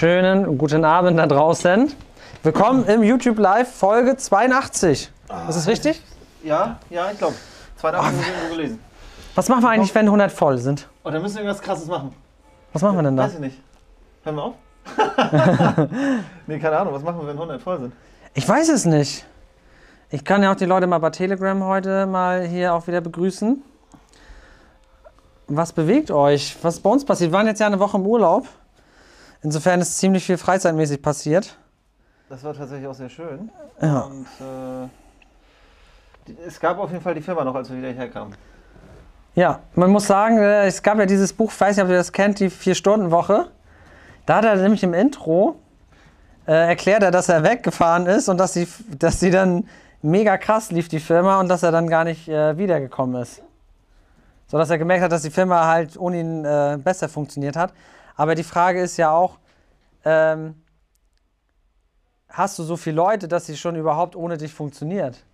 Schönen guten Abend da draußen. Willkommen im YouTube Live Folge 82. Ist das richtig? Ja, ja, ich glaube. Zwei Nacht haben wir irgendwo gelesen. Was machen wir eigentlich, wenn 100 voll sind? Oh, dann müssen wir irgendwas krasses machen. Was machen wir denn da? Weiß ich nicht. Hören wir auf? nee, keine Ahnung. Was machen wir, wenn 100 voll sind? Ich weiß es nicht. Ich kann ja auch die Leute mal bei Telegram heute mal hier auch wieder begrüßen. Was bewegt euch? Was ist bei uns passiert? Wir waren jetzt ja eine Woche im Urlaub. Insofern ist ziemlich viel freizeitmäßig passiert. Das war tatsächlich auch sehr schön. Ja. Und äh, die, es gab auf jeden Fall die Firma noch, als wir wieder herkamen. Ja, man muss sagen, äh, es gab ja dieses Buch, ich weiß nicht, ob ihr das kennt, die Vier-Stunden-Woche. Da hat er nämlich im Intro äh, erklärt er, dass er weggefahren ist und dass sie, dass sie dann mega krass lief, die Firma, und dass er dann gar nicht äh, wiedergekommen ist. So dass er gemerkt hat, dass die Firma halt ohne ihn äh, besser funktioniert hat. Aber die Frage ist ja auch, ähm, hast du so viele Leute, dass sie schon überhaupt ohne dich funktioniert?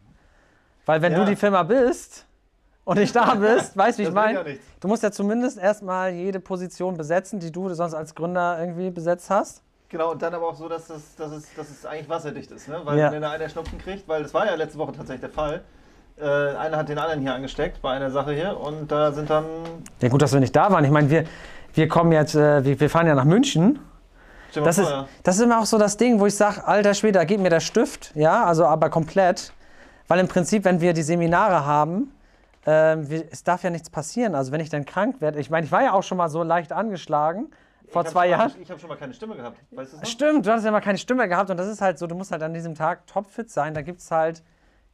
Weil wenn Ja. du die Firma bist und nicht da bist, weißt du, wie ich meine? ja. Du musst ja zumindest erstmal jede Position besetzen, die du sonst als Gründer irgendwie besetzt hast. Genau, und dann aber auch so, dass es, dass es, dass es eigentlich wasserdicht ist. Ne? Weil Ja. wenn einer Schnupfen kriegt, weil das war ja letzte Woche tatsächlich der Fall. Äh, einer hat den anderen hier angesteckt bei einer Sache hier und da sind dann. Ja, gut, dass wir nicht da waren. Ich meine, wir, wir kommen jetzt, äh, wir, wir fahren ja nach München. Das ist, das ist immer auch so das Ding, wo ich sage, alter Schwede, da geht mir der Stift, ja, also aber komplett. Weil im Prinzip, wenn wir die Seminare haben, ähm, wir, es darf ja nichts passieren. Also wenn ich dann krank werde, ich meine, ich war ja auch schon mal so leicht angeschlagen vor Ich zwei mal- Jahren. Ich habe schon mal keine Stimme gehabt. Weißt du? Stimmt, du hattest ja mal keine Stimme gehabt und das ist halt so, du musst halt an diesem Tag topfit sein. Da gibt es halt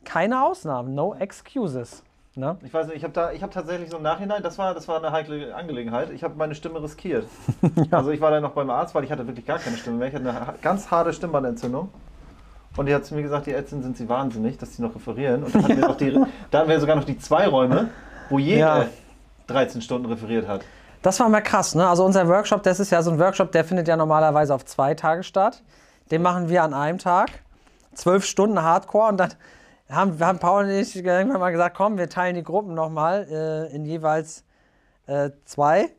keine Ausnahmen, no excuses. Ne? Ich weiß nicht, ich habe da, ich habe tatsächlich so im Nachhinein, das war, das war eine heikle Angelegenheit. Ich habe meine Stimme riskiert. Also ich war dann noch beim Arzt, weil ich hatte wirklich gar keine Stimme mehr. Ich hatte eine ganz harte Stimmbandentzündung. Und die hat zu mir gesagt, die Ärztinnen sind sie wahnsinnig, dass sie noch referieren. Und dann hatten wir, noch die, da hatten wir sogar noch die zwei Räume, wo jede Ja. 13 Stunden referiert hat. Das war mal krass, ne? Also unser Workshop, das ist ja so ein Workshop, der findet ja normalerweise auf zwei Tage statt. Den machen wir an einem Tag. Zwölf Stunden Hardcore und dann haben, haben Paul und ich irgendwann mal gesagt, komm, wir teilen die Gruppen nochmal äh, in jeweils äh, zwei.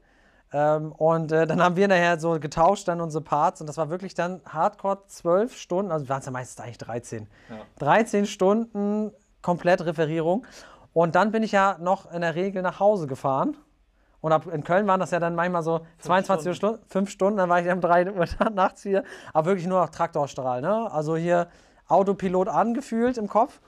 Ähm, und äh, dann haben wir nachher so getauscht dann unsere Parts und das war wirklich dann Hardcore zwölf Stunden, also waren es ja meistens eigentlich 13. Ja. 13 Stunden komplett Referierung. Und dann bin ich ja noch in der Regel nach Hause gefahren. Und ab, in Köln waren das ja dann manchmal so 22 Uhr Stunden, 5 Stunden, dann war ich um 3 Uhr nachts hier. Aber wirklich nur noch Traktorstrahl, ne? Also hier Autopilot angefühlt im Kopf.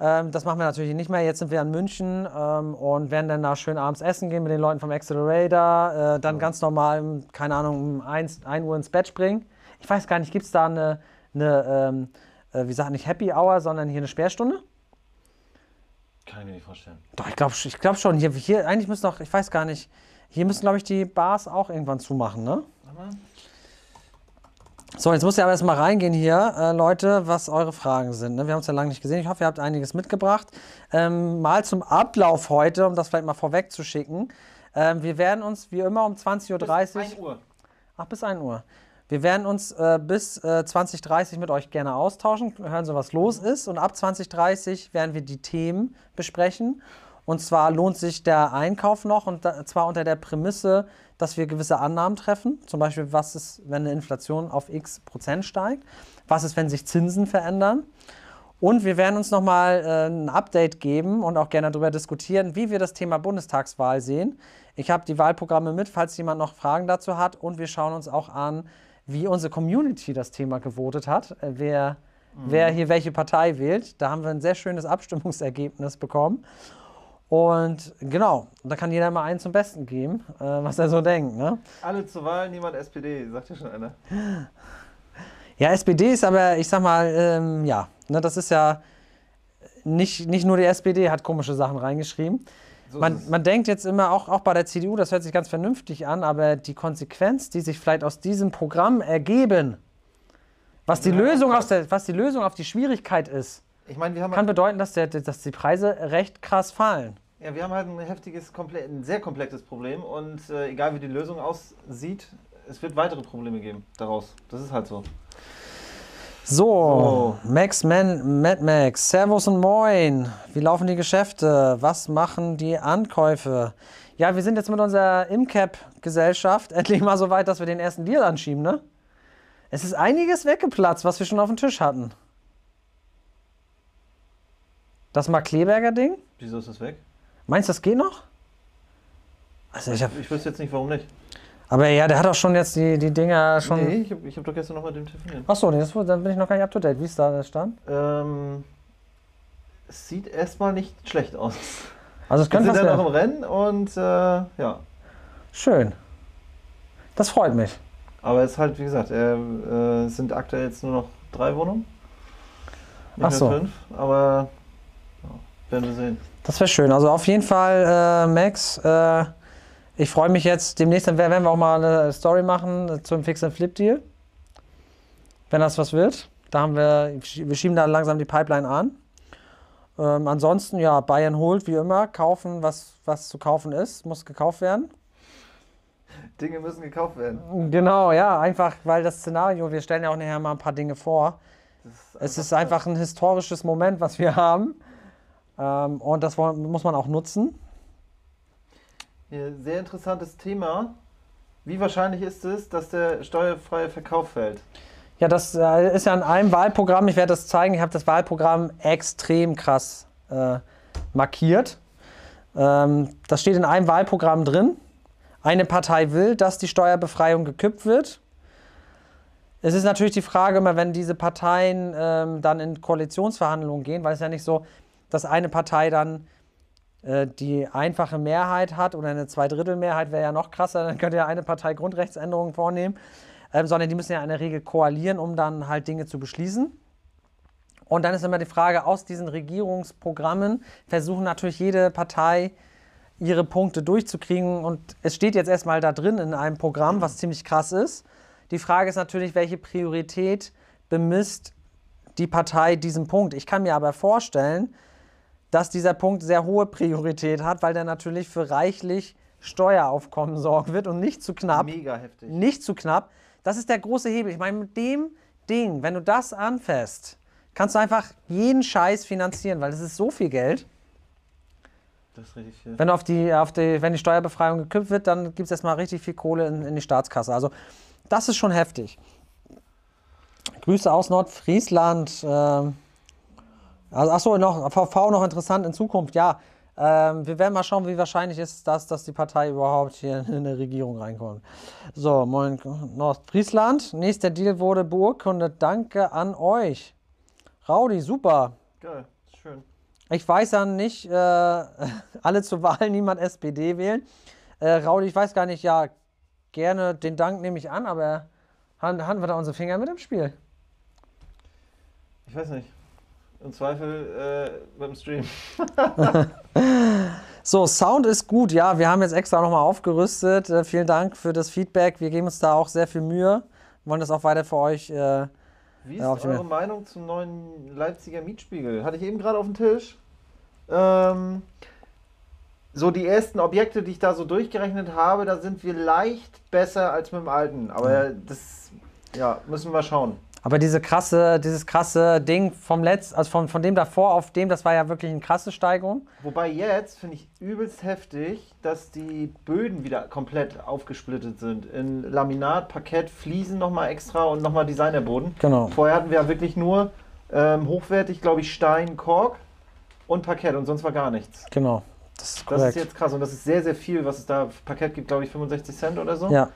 Ähm, das machen wir natürlich nicht mehr. Jetzt sind wir in München ähm, und werden dann da schön abends essen gehen mit den Leuten vom Accelerator. Äh, dann ganz normal, keine Ahnung, um 1, 1 Uhr ins Bett springen. Ich weiß gar nicht, gibt es da eine, eine ähm, äh, wie sagt nicht Happy Hour, sondern hier eine Sperrstunde? Kann ich mir nicht vorstellen. Doch, ich glaube ich glaub schon. Hier, hier, eigentlich müssen doch, ich weiß gar nicht, hier müssen, glaube ich, die Bars auch irgendwann zumachen, ne? So, jetzt muss ich aber erstmal reingehen hier, äh, Leute, was eure Fragen sind. Ne? Wir haben uns ja lange nicht gesehen. Ich hoffe, ihr habt einiges mitgebracht. Ähm, mal zum Ablauf heute, um das vielleicht mal vorweg zu schicken. Ähm, wir werden uns wie immer um 20.30 Uhr. 1 Uhr. Ach, bis 1 Uhr. Wir werden uns äh, bis äh, 2030 mit euch gerne austauschen, hören so, was los ist. Und ab 2030 werden wir die Themen besprechen. Und zwar lohnt sich der Einkauf noch, und da, zwar unter der Prämisse, dass wir gewisse Annahmen treffen. Zum Beispiel, was ist, wenn eine Inflation auf x Prozent steigt? Was ist, wenn sich Zinsen verändern? Und wir werden uns nochmal äh, ein Update geben und auch gerne darüber diskutieren, wie wir das Thema Bundestagswahl sehen. Ich habe die Wahlprogramme mit, falls jemand noch Fragen dazu hat. Und wir schauen uns auch an, wie unsere Community das Thema gewotet hat, äh, wer, wer hier welche Partei wählt. Da haben wir ein sehr schönes Abstimmungsergebnis bekommen. Und genau, da kann jeder mal einen zum Besten geben, äh, was er so denkt. Ne? Alle zur Wahl, niemand SPD, sagt ja schon einer. Ja, SPD ist aber, ich sag mal, ähm, ja, ne, das ist ja nicht, nicht nur die SPD hat komische Sachen reingeschrieben. So Man, man denkt jetzt immer, auch, auch bei der CDU, das hört sich ganz vernünftig an, aber die Konsequenz, die sich vielleicht aus diesem Programm ergeben, was die, Ja, Lösung, aus der, was die Lösung auf die Schwierigkeit ist, Ich haben kann bedeuten, dass, der, dass die Preise recht krass fallen. Ja, wir haben halt ein heftiges, ein sehr komplexes Problem und äh, egal wie die Lösung aussieht, es wird weitere Probleme geben daraus. Das ist halt so. So, Max Man, Mad Max, Servus und Moin. Wie laufen die Geschäfte? Was machen die Ankäufe? Ja, wir sind jetzt mit unserer Imcap-Gesellschaft endlich mal so weit, dass wir den ersten Deal anschieben, ne? Es ist einiges weggeplatzt, was wir schon auf dem Tisch hatten. Das Mark Kleberger Ding? Wieso ist das weg? Meinst du, das geht noch? Also ich hab, Ich wüsste jetzt nicht, warum nicht. aber ja, der hat auch schon jetzt die, die Dinger schon. Nee, ich habe ich hab doch gestern noch mit dem telefoniert. Achso, nee, dann bin ich noch gar nicht up to date. Wie ist da der Stand? Ähm, es sieht erstmal nicht schlecht aus. Also es Wir könnte sind was ja noch im. Rennen und äh, ja. Schön. Das freut mich. Aber es ist halt, wie gesagt, äh, äh, es sind aktuell jetzt nur noch drei Wohnungen. Nicht Ach so. mehr fünf, aber ja, werden wir sehen. Das wäre schön. Also auf jeden Fall, äh, Max, äh, ich freue mich jetzt. Demnächst werden wir auch mal eine Story machen zum Fix and Flip Deal. Wenn das was wird. Da haben wir, wir schieben da langsam die Pipeline an. Ähm, ansonsten, ja, Bayern holt wie immer, kaufen, was, was zu kaufen ist, muss gekauft werden. Dinge müssen gekauft werden. Genau, ja, einfach, weil das Szenario, wir stellen ja auch nachher mal ein paar Dinge vor. Das Es ist einfach ein historisches Moment, was wir haben. Ähm, und das muss man auch nutzen. Sehr interessantes Thema. Wie wahrscheinlich ist es, dass der steuerfreie Verkauf fällt? Ja, das äh, ist ja in einem Wahlprogramm, ich werde das zeigen, ich habe das Wahlprogramm extrem krass äh, markiert. Ähm, das steht in einem Wahlprogramm drin. Eine Partei will, dass die Steuerbefreiung gekippt wird. Es ist natürlich die Frage immer, wenn diese Parteien ähm, dann in Koalitionsverhandlungen gehen, weil es ja nicht so, dass eine Partei dann äh, die einfache Mehrheit hat oder eine Zweidrittelmehrheit wäre ja noch krasser, dann könnte ja eine Partei Grundrechtsänderungen vornehmen, ähm, sondern die müssen ja in der Regel koalieren, um dann halt Dinge zu beschließen. Und dann ist immer die Frage, aus diesen Regierungsprogrammen versuchen natürlich jede Partei ihre Punkte durchzukriegen. Und es steht jetzt erstmal da drin in einem Programm, was ziemlich krass ist. Die Frage ist natürlich, welche Priorität bemisst die Partei diesen Punkt. Ich kann mir aber vorstellen, dass dieser Punkt sehr hohe Priorität hat, weil der natürlich für reichlich Steueraufkommen sorgen wird und nicht zu knapp. Mega heftig. Nicht zu knapp. Das ist der große Hebel. Ich meine, mit dem Ding, wenn du das anfasst, kannst du einfach jeden Scheiß finanzieren, weil das ist so viel Geld. Das ist richtig viel. Wenn, auf die, auf die, wenn die Steuerbefreiung gekippt wird, dann gibt es erstmal richtig viel Kohle in, in die Staatskasse. Also das ist schon heftig. Grüße aus Nordfriesland. Ähm, also, achso, noch, VV noch interessant in Zukunft. Ja, ähm, wir werden mal schauen, wie wahrscheinlich ist das, dass die Partei überhaupt hier in eine Regierung reinkommt. So, moin Nordfriesland. Nächster Deal wurde beurkundet. Danke an euch. Raudi, super. Geil, schön. Ich weiß ja nicht, äh, alle zur Wahl, niemand SPD wählen. Äh, Raudi, ich weiß gar nicht, ja, gerne den Dank nehme ich an, aber haben wir da unsere Finger mit im Spiel? Ich weiß nicht. Im Zweifel äh, beim Stream. So, Sound ist gut, ja, wir haben jetzt extra nochmal aufgerüstet. Äh, vielen Dank für das Feedback. Wir geben uns da auch sehr viel Mühe. Wollen das auch weiter für euch. Äh, Wie ist die eure. Meinung zum neuen Leipziger Mietspiegel? Hatte ich eben gerade auf dem Tisch. Ähm, so die ersten Objekte, die ich da so durchgerechnet habe, da sind wir leicht besser als mit dem alten. Aber das, ja, müssen wir schauen. Aber diese krasse, dieses krasse Ding vom Letz, also von, von dem davor auf dem, das war ja wirklich eine krasse Steigerung. Wobei jetzt finde ich übelst heftig, dass die Böden wieder komplett aufgesplittet sind. In Laminat, Parkett, Fliesen nochmal extra und nochmal Designerboden. Genau. Vorher hatten wir ja wirklich nur ähm, hochwertig, glaube ich, Stein, Kork und Parkett und sonst war gar nichts. Genau. Das ist Das ist jetzt krass und das ist sehr, sehr viel, was es da Parkett gibt, glaube ich, 65 Cent oder so. ja,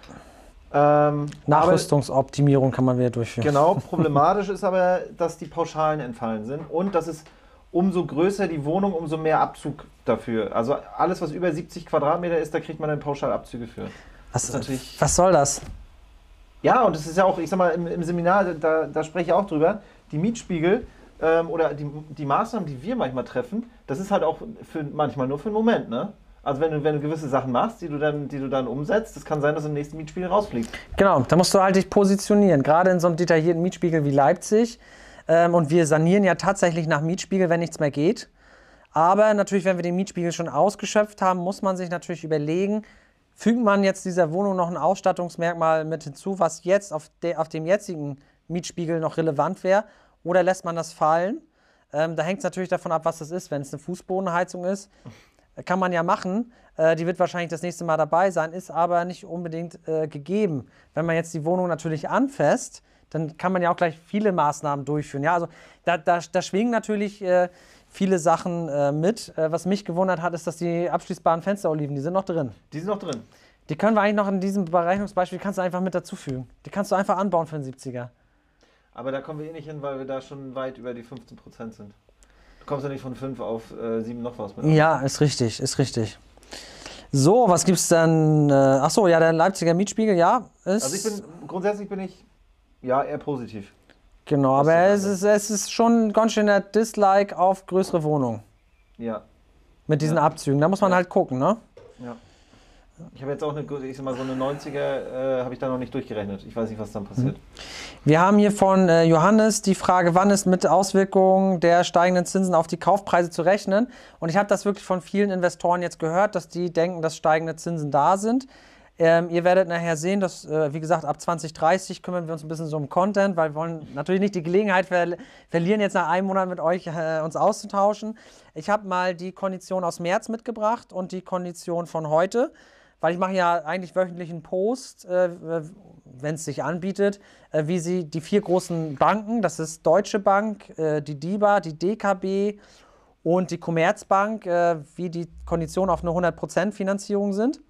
Ähm, Nachrüstungsoptimierung kann man wieder durchführen. genau, problematisch ist aber, dass die Pauschalen entfallen sind und dass es umso größer die Wohnung, umso mehr Abzug dafür. Also alles, was über 70 Quadratmeter ist, da kriegt man dann Pauschalabzüge für. Was, was soll das? Ja, und es ist ja auch, ich sag mal, im, im Seminar, da, da spreche ich auch drüber, die Mietspiegel ähm, oder die, die Maßnahmen, die wir manchmal treffen, das ist halt auch für, manchmal nur für einen Moment, ne? Also wenn du, wenn du gewisse Sachen machst, die du dann, die du dann umsetzt, das kann sein, dass im nächsten Mietspiegel rausfliegt. Genau, da musst du halt dich positionieren. Gerade in so einem detaillierten Mietspiegel wie Leipzig. Ähm, und wir sanieren ja tatsächlich nach Mietspiegel, wenn nichts mehr geht. Aber natürlich, wenn wir den Mietspiegel schon ausgeschöpft haben, muss man sich natürlich überlegen, fügt man jetzt dieser Wohnung noch ein Ausstattungsmerkmal mit hinzu, was jetzt auf, de, auf dem jetzigen Mietspiegel noch relevant wäre, oder lässt man das fallen? Ähm, da hängt es natürlich davon ab, was das ist. Wenn es eine Fußbodenheizung ist, kann man ja machen. Äh, die wird wahrscheinlich das nächste Mal dabei sein, ist aber nicht unbedingt äh, gegeben. Wenn man jetzt die Wohnung natürlich anfasst, dann kann man ja auch gleich viele Maßnahmen durchführen. Ja, also da, da, da schwingen natürlich äh, viele Sachen äh, mit. Äh, was mich gewundert hat, ist, dass die abschließbaren Fensteroliven, die sind noch drin. Die sind noch drin. Die können wir eigentlich noch in diesem Berechnungsbeispiel, kannst du einfach mit dazufügen. Die kannst du einfach anbauen für den 70er. Aber da kommen wir eh nicht hin, weil wir da schon weit über die 15% sind. Du kommst ja nicht von 5 auf äh, 7 noch was mit. Ja, ist richtig, ist richtig. So, was gibt's dann? Äh, ach so, ja, der Leipziger Mietspiegel, ja. Ist, Also ich bin, grundsätzlich bin ich, ja, eher positiv. genau, aber es ist es ist schon ein ganz schöner Dislike auf größere Wohnungen. Ja, Mit diesen Ja. Abzügen. Da muss man Ja. halt gucken, ne? Ich habe jetzt auch eine, ich sag mal, so eine 90er äh, habe ich da noch nicht durchgerechnet. Ich weiß nicht, was dann passiert. Wir haben hier von äh, Johannes die Frage, wann ist mit Auswirkungen der steigenden Zinsen auf die Kaufpreise zu rechnen? Und ich habe das wirklich von vielen Investoren jetzt gehört, dass die denken, dass steigende Zinsen da sind. Ähm, ihr werdet nachher sehen, dass, äh, wie gesagt, ab 2030 kümmern wir uns ein bisschen so um Content, weil wir wollen natürlich nicht die Gelegenheit ver verlieren, jetzt nach einem Monat mit euch äh, uns auszutauschen. Ich habe mal die Kondition aus März mitgebracht und die Kondition von heute, weil ich mache ja eigentlich wöchentlich einen Post, äh, wenn es sich anbietet, äh, wie sie die vier großen Banken, das ist Deutsche Bank, äh, die DIBA, die DKB und die Commerzbank, äh, wie die Konditionen auf eine 100% Finanzierung sind.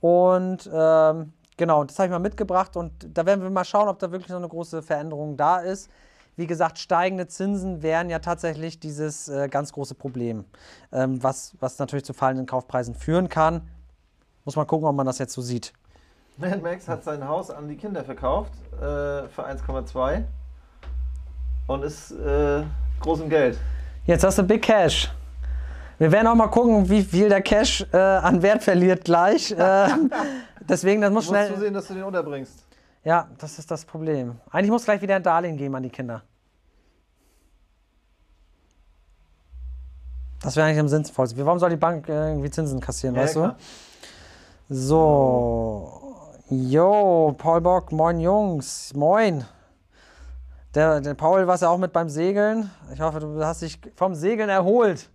Und ähm, genau, das habe ich mal mitgebracht und da werden wir mal schauen, ob da wirklich noch eine große Veränderung da ist. Wie gesagt, steigende Zinsen wären ja tatsächlich dieses äh, ganz große Problem, ähm, was, was natürlich zu fallenden Kaufpreisen führen kann. Muss man gucken, ob man das jetzt so sieht. Mad Max hat sein Haus an die Kinder verkauft äh, für 1,2 und ist äh, groß im Geld. Jetzt hast du Big Cash. Wir werden auch mal gucken, wie viel der Cash äh, an Wert verliert gleich. Äh, deswegen, das muss Du musst schnell. zusehen, dass du den unterbringst. Ja, das ist das Problem. Eigentlich muss gleich wieder ein Darlehen geben an die Kinder. Das wäre eigentlich am sinnvollsten. Warum soll die Bank äh, irgendwie Zinsen kassieren, Ja, weißt du? So. Jo, Paul Bock, moin Jungs. Moin. Der, der Paul war ja auch mit beim Segeln. Ich hoffe, du hast dich vom Segeln erholt.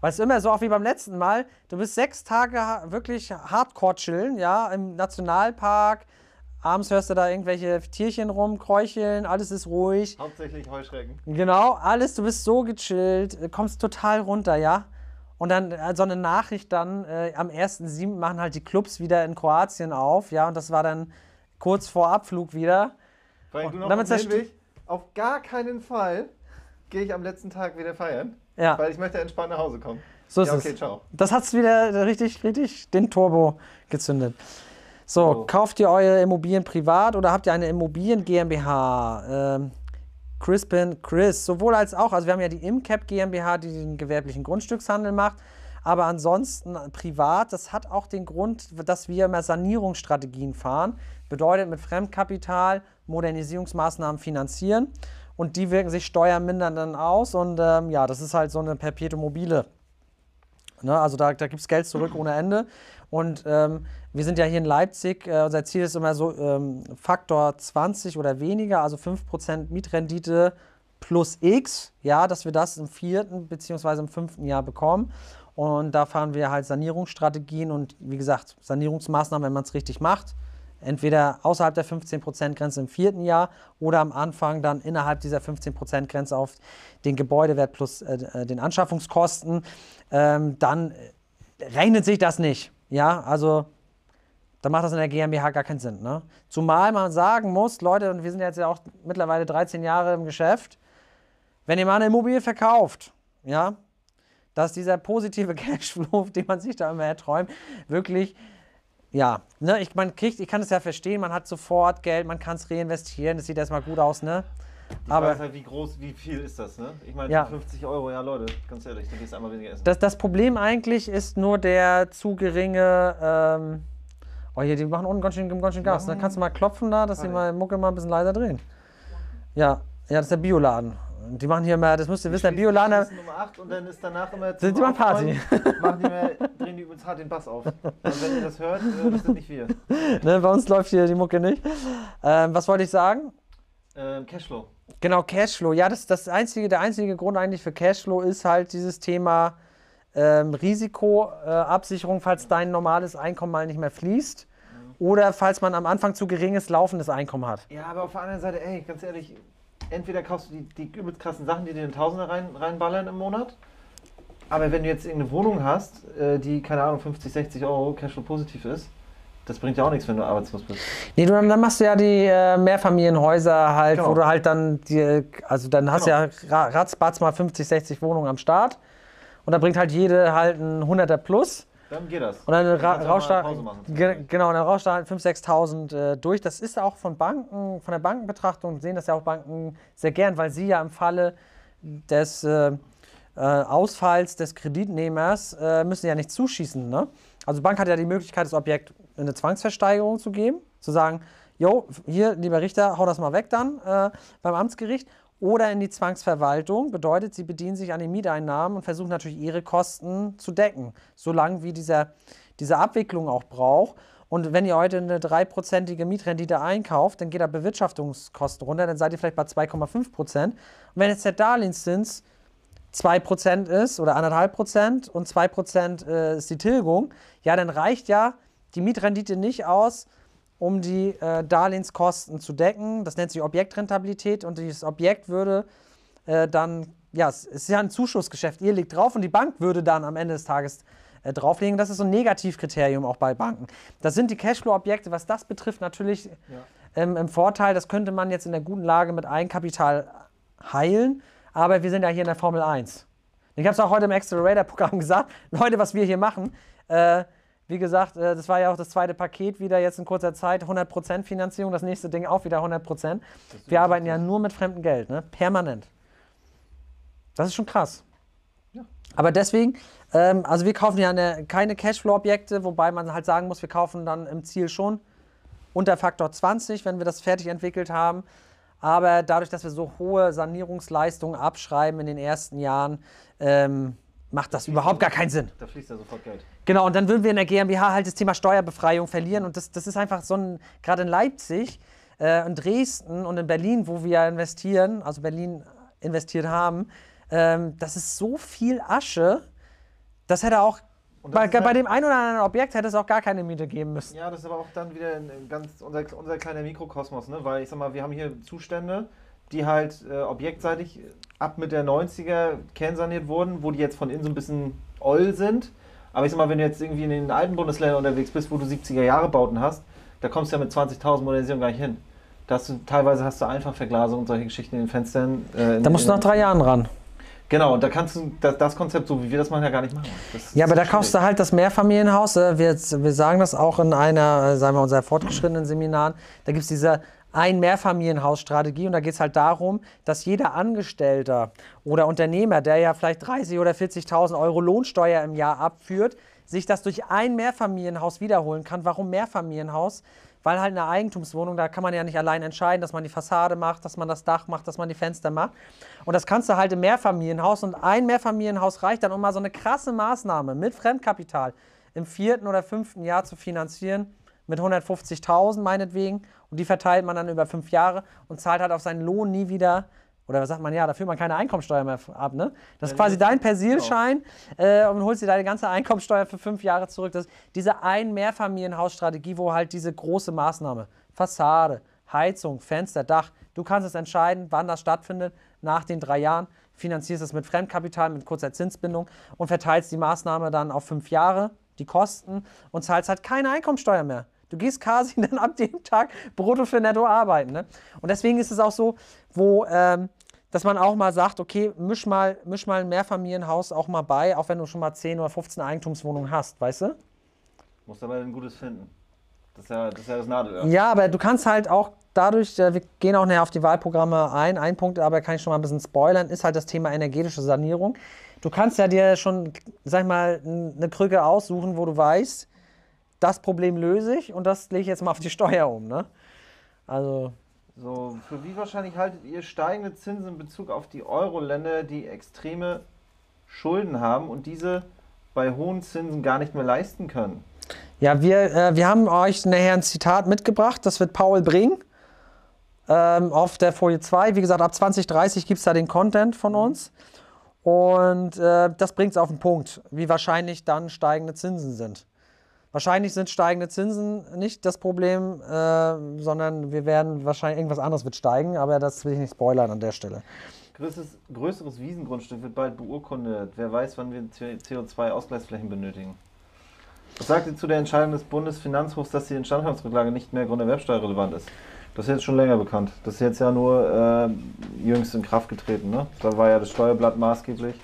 Weil es ist immer so, auch wie beim letzten Mal, du bist sechs Tage wirklich hardcore chillen, ja, im Nationalpark. Abends hörst du da irgendwelche Tierchen rumkräucheln, alles ist ruhig. Hauptsächlich Heuschrecken. Genau, alles, du bist so gechillt, kommst total runter, ja. Und dann äh, so eine Nachricht dann, äh, am 1.7. machen halt die Clubs wieder in Kroatien auf, ja, und das war dann kurz vor Abflug wieder. Allem du noch damit auf auf gar keinen Fall gehe ich am letzten Tag wieder feiern, Ja, weil ich möchte entspannt nach Hause kommen. so ist ja, okay, es. ciao. Das hat's wieder richtig, richtig den Turbo gezündet. So, Oh. kauft ihr eure Immobilien privat oder habt ihr eine Immobilien GmbH? Ähm, Crispin Chris, sowohl als auch. Also wir haben ja die Imcap GmbH, die den gewerblichen Grundstückshandel macht. Aber ansonsten privat, das hat auch den Grund, dass wir immer Sanierungsstrategien fahren. Bedeutet mit Fremdkapital Modernisierungsmaßnahmen finanzieren. Und die wirken sich steuermindernd dann aus. Und ähm, ja, das ist halt so eine Perpetuum mobile. Ne, also da, da gibt es Geld zurück ohne Ende. Und ähm, wir sind ja hier in Leipzig, äh, unser Ziel ist immer so ähm, Faktor 20 oder weniger, also 5% Mietrendite plus X, ja, dass wir das im vierten beziehungsweise im fünften Jahr bekommen. Und da fahren wir halt Sanierungsstrategien und wie gesagt, Sanierungsmaßnahmen, wenn man es richtig macht. Entweder außerhalb der 15%-Grenze im vierten Jahr oder am Anfang dann innerhalb dieser 15%-Grenze auf den Gebäudewert plus äh, äh, den Anschaffungskosten. Ähm, dann äh, rechnet sich das nicht. Ja, also dann macht das in der GmbH gar keinen Sinn. Ne? Zumal man sagen muss, Leute, und wir sind jetzt ja auch mittlerweile 13 Jahre im Geschäft, wenn ihr mal eine Immobilie verkauft, ja, dass dieser positive Cashflow, den man sich da immer erträumt, wirklich, ja, ne, ich, man kriegt, ich kann es ja verstehen, man hat sofort Geld, man kann es reinvestieren, das sieht erstmal gut aus, ne? Die Aber- ist halt, wie groß, wie viel ist das, ne? Ich meine, Ja. 50 Euro, ja Leute, ganz ehrlich, dann gehst du einmal weniger essen. Das, das Problem eigentlich ist nur der zu geringe. Ähm, oh, hier, die machen unten ganz schön, ganz schön Gas. Machen- Kannst du mal klopfen da, dass die Warte. mal Mucke mal ein bisschen leiser drehen? Ja, ja, das ist der Bioladen. Die machen hier immer, das müsst ihr wissen, der Bioladen. Das ist Nummer 8 und dann ist danach immer Sind die mal Party? Machen die mehr, drehen die übrigens hart den Bass auf. Und wenn ihr das hört, äh, das sind nicht wir. Ne, bei uns läuft hier die Mucke nicht. Ähm, was wollte ich sagen? Ähm, Cashflow. Genau, Cashflow. Ja, das, das einzige, der einzige Grund eigentlich für Cashflow ist halt dieses Thema ähm, Risikoabsicherung, falls dein normales Einkommen mal nicht mehr fließt. Oder falls man am Anfang zu geringes laufendes Einkommen hat. Ja, aber auf der anderen Seite, ey, ganz ehrlich, entweder kaufst du die, die übelst krassen Sachen, die dir den Tausender rein, reinballern im Monat. Aber wenn du jetzt irgendeine Wohnung hast, äh, die, keine Ahnung, 50, 60 Euro Cashflow positiv ist, das bringt ja auch nichts, wenn du arbeitslos bist. Nee, du, dann machst du ja die äh, Mehrfamilienhäuser halt, Genau. wo du halt dann, die, also dann hast du Genau. ja ra- ratzbatz mal 50, 60 Wohnungen am Start. Und dann bringt halt jede halt ein 100er plus. Dann geht das. Und dann, ra rauscht da, genau, dann rauscht da halt 5.000, 6.000 äh, durch. Das ist auch von Banken, von der Bankenbetrachtung, sehen das ja auch Banken sehr gern, weil sie ja im Falle des äh, äh, Ausfalls des Kreditnehmers äh, müssen ja nicht zuschießen. Ne? Also die Bank hat ja die Möglichkeit, das Objekt eine Zwangsversteigerung zu geben, zu sagen, jo, hier, lieber Richter, hau das mal weg dann äh, beim Amtsgericht. Oder in die Zwangsverwaltung, bedeutet, sie bedienen sich an den Mieteinnahmen und versuchen natürlich ihre Kosten zu decken, solange wie dieser, diese Abwicklung auch braucht. Und wenn ihr heute eine dreiprozentige Mietrendite einkauft, dann geht da Bewirtschaftungskosten runter, dann seid ihr vielleicht bei 2,5 Prozent. Und wenn jetzt der Darlehenszins 2% ist oder 1,5% und 2% äh, ist die Tilgung, ja, dann reicht ja die Mietrendite nicht aus, um die äh, Darlehenskosten zu decken. Das nennt sich Objektrentabilität und dieses Objekt würde äh, dann, ja, es ist ja ein Zuschussgeschäft, ihr legt drauf und die Bank würde dann am Ende des Tages äh, drauflegen. Das ist so ein Negativkriterium auch bei Banken. Das sind die Cashflow-Objekte, was das betrifft, natürlich ähm, im Vorteil. Das könnte man jetzt in der guten Lage mit Eigenkapital heilen, aber wir sind ja hier in der Formel 1. Ich habe es auch heute im Accelerator-Programm gesagt. Leute, was wir hier machen, äh, wie gesagt, äh, das war ja auch das zweite Paket wieder jetzt in kurzer Zeit, 100% Finanzierung, das nächste Ding auch wieder 100%. Wir arbeiten ja nur mit fremdem Geld, ne? permanent. Das ist schon krass. Aber deswegen, ähm, also wir kaufen ja eine, keine Cashflow-Objekte, wobei man halt sagen muss, wir kaufen dann im Ziel schon unter Faktor 20, wenn wir das fertig entwickelt haben. Aber dadurch, dass wir so hohe Sanierungsleistungen abschreiben in den ersten Jahren, ähm, macht das überhaupt gar keinen Sinn. Da fließt ja sofort Geld. Genau, und dann würden wir in der GmbH halt das Thema Steuerbefreiung verlieren. Und das, das ist einfach so ein, gerade in Leipzig, äh, in Dresden und in Berlin, wo wir investieren, also Berlin investiert haben, ähm, das ist so viel Asche, das hätte auch, bei, ist halt- bei dem einen oder anderen Objekt hätte es auch gar keine Miete geben müssen. Ja, das ist aber auch dann wieder ganz unser, unser kleiner Mikrokosmos, ne? Weil ich sag mal, wir haben hier Zustände, die halt äh, objektseitig ab mit der 90er kernsaniert wurden, wo die jetzt von innen so ein bisschen oll sind. Aber ich sag mal, wenn du jetzt irgendwie in den alten Bundesländern unterwegs bist, wo du 70er Jahre Bauten hast, da kommst du ja mit 20.000 Modernisierung gar nicht hin. Da hast du, teilweise hast du einfach Verglasung und solche Geschichten in den Fenstern. Äh, in, Da musst du nach drei Jahren ran. Genau, und da kannst du das, das Konzept, so wie wir das machen, ja gar nicht machen. Das Ja, aber da schwierig. kaufst du halt das Mehrfamilienhaus. äh, Wir, wir sagen das auch in einer, äh, sagen wir, unserer fortgeschrittenen Seminaren. Da gibt es diese Ein-Mehrfamilienhaus-Strategie und da geht es halt darum, dass jeder Angestellter oder Unternehmer, der ja vielleicht 30.000 oder 40.000 Euro Lohnsteuer im Jahr abführt, sich das durch ein Mehrfamilienhaus wiederholen kann. Warum Mehrfamilienhaus? Weil halt eine Eigentumswohnung, da kann man ja nicht allein entscheiden, dass man die Fassade macht, dass man das Dach macht, dass man die Fenster macht. Und das kannst du halt im Mehrfamilienhaus. Und ein Mehrfamilienhaus reicht dann, um mal so eine krasse Maßnahme mit Fremdkapital im vierten oder fünften Jahr zu finanzieren, mit 150.000 meinetwegen. Und die verteilt man dann über fünf Jahre und zahlt halt auf seinen Lohn nie wieder. Oder was sagt man, ja, da führt man keine Einkommensteuer mehr ab, ne? Das ist quasi dein Persilschein äh, und holst dir deine ganze Einkommensteuer für fünf Jahre zurück. Das ist diese Ein-Mehrfamilienhaus-Strategie, wo halt diese große Maßnahme, Fassade, Heizung, Fenster, Dach, du kannst es entscheiden, wann das stattfindet, nach den drei Jahren, finanzierst es mit Fremdkapital, mit kurzer Zinsbindung und verteilst die Maßnahme dann auf fünf Jahre, die Kosten und zahlst halt keine Einkommensteuer mehr. Du gehst quasi dann ab dem Tag brutto für netto arbeiten. Ne? Und deswegen ist es auch so, wo, ähm, dass man auch mal sagt, okay, misch mal, misch mal ein Mehrfamilienhaus auch mal bei, auch wenn du schon mal 10 oder 15 Eigentumswohnungen hast, weißt du? Musst aber ein gutes finden. Das ist ja das, ist ja das Nadelöhr. Ja, aber du kannst halt auch dadurch, äh, wir gehen auch näher auf die Wahlprogramme ein, ein Punkt, aber kann ich schon mal ein bisschen spoilern, ist halt das Thema energetische Sanierung. Du kannst ja dir schon, sag ich mal, eine Krücke aussuchen, wo du weißt, das Problem löse ich und das lege ich jetzt mal auf die Steuer um, ne? Also, So, für wie wahrscheinlich haltet ihr steigende Zinsen in Bezug auf die Euro-Länder, die extreme Schulden haben und diese bei hohen Zinsen gar nicht mehr leisten können? Ja, wir, äh, wir haben euch nachher ein Zitat mitgebracht, das wird Paul bringen. Ähm, auf der Folie 2. Wie gesagt, ab 2030 gibt es da den Content von uns. Und äh, das bringt es auf den Punkt, wie wahrscheinlich dann steigende Zinsen sind. Wahrscheinlich sind steigende Zinsen nicht das Problem, äh, sondern wir werden wahrscheinlich irgendwas anderes wird steigen, aber das will ich nicht spoilern an der Stelle. Größeres, größeres Wiesengrundstück wird bald beurkundet. Wer weiß, wann wir CO2-Ausgleichsflächen benötigen. Was sagt ihr zu der Entscheidung des Bundesfinanzhofs, dass die Instandhaltungsrücklage nicht mehr grunderwerbsteuerrelevant ist? Das ist jetzt schon länger bekannt. Das ist jetzt ja nur äh, jüngst in Kraft getreten. Ne? Da war ja das Steuerblatt maßgeblich,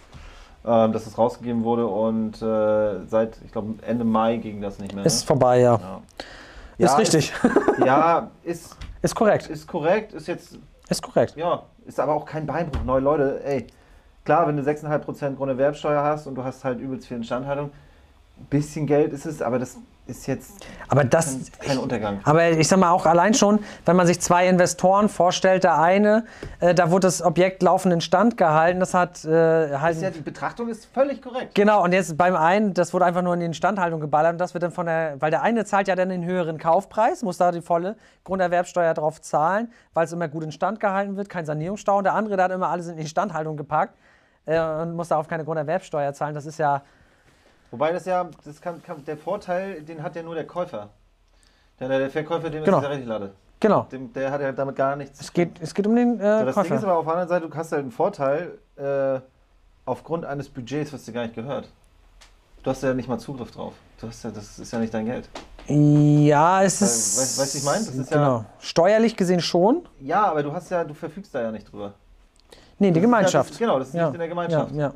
dass es rausgegeben wurde und äh, seit, ich glaube, Ende Mai ging das nicht mehr. Ne? Ist vorbei, ja. ja. Ist Ja, richtig. Ist, ja, ist, ist korrekt. ist korrekt, ist jetzt, Ist korrekt. ja, ist aber auch kein Beinbruch. Neue Leute, ey, klar, wenn du 6,5% Grunderwerbsteuer hast und du hast halt übelst viel Instandhaltung, ein bisschen Geld ist es, aber das ist jetzt Aber das, kein, kein Untergang. Aber ich sag mal auch allein schon, wenn man sich zwei Investoren vorstellt, der eine, äh, da wurde das Objekt laufend in Stand gehalten, das hat äh, halt. Ja, die Betrachtung ist völlig korrekt. Genau, und jetzt beim einen, das wurde einfach nur in die Instandhaltung geballert und das wird dann von der, weil der eine zahlt ja dann den höheren Kaufpreis, muss da die volle Grunderwerbsteuer drauf zahlen, weil es immer gut in Stand gehalten wird, kein Sanierungsstau. Und der andere, der hat immer alles in die Instandhaltung gepackt äh, und muss darauf keine Grunderwerbsteuer zahlen. Das ist ja, Wobei das ja, das kann, kann, der Vorteil, den hat ja nur der Käufer. Der, der Verkäufer, dem Genau. ist ja richtig lade. genau. Dem, der hat ja damit gar nichts. Es geht, es geht um den so, äh, das Ding ist Käufer. aber auf der anderen Seite, du hast halt einen Vorteil äh, aufgrund eines Budgets, was dir gar nicht gehört. Du hast ja nicht mal Zugriff drauf. Du hast ja, das ist ja nicht dein Geld. Ja, es ist. weißt- du, ich mein? Das ist ja- genau. Steuerlich gesehen schon. Ja, aber du hast ja, du verfügst da ja nicht drüber. Nee, die Das ist Gemeinschaft. Das, genau, das ist Ja, nicht in der Gemeinschaft. Ja, ja.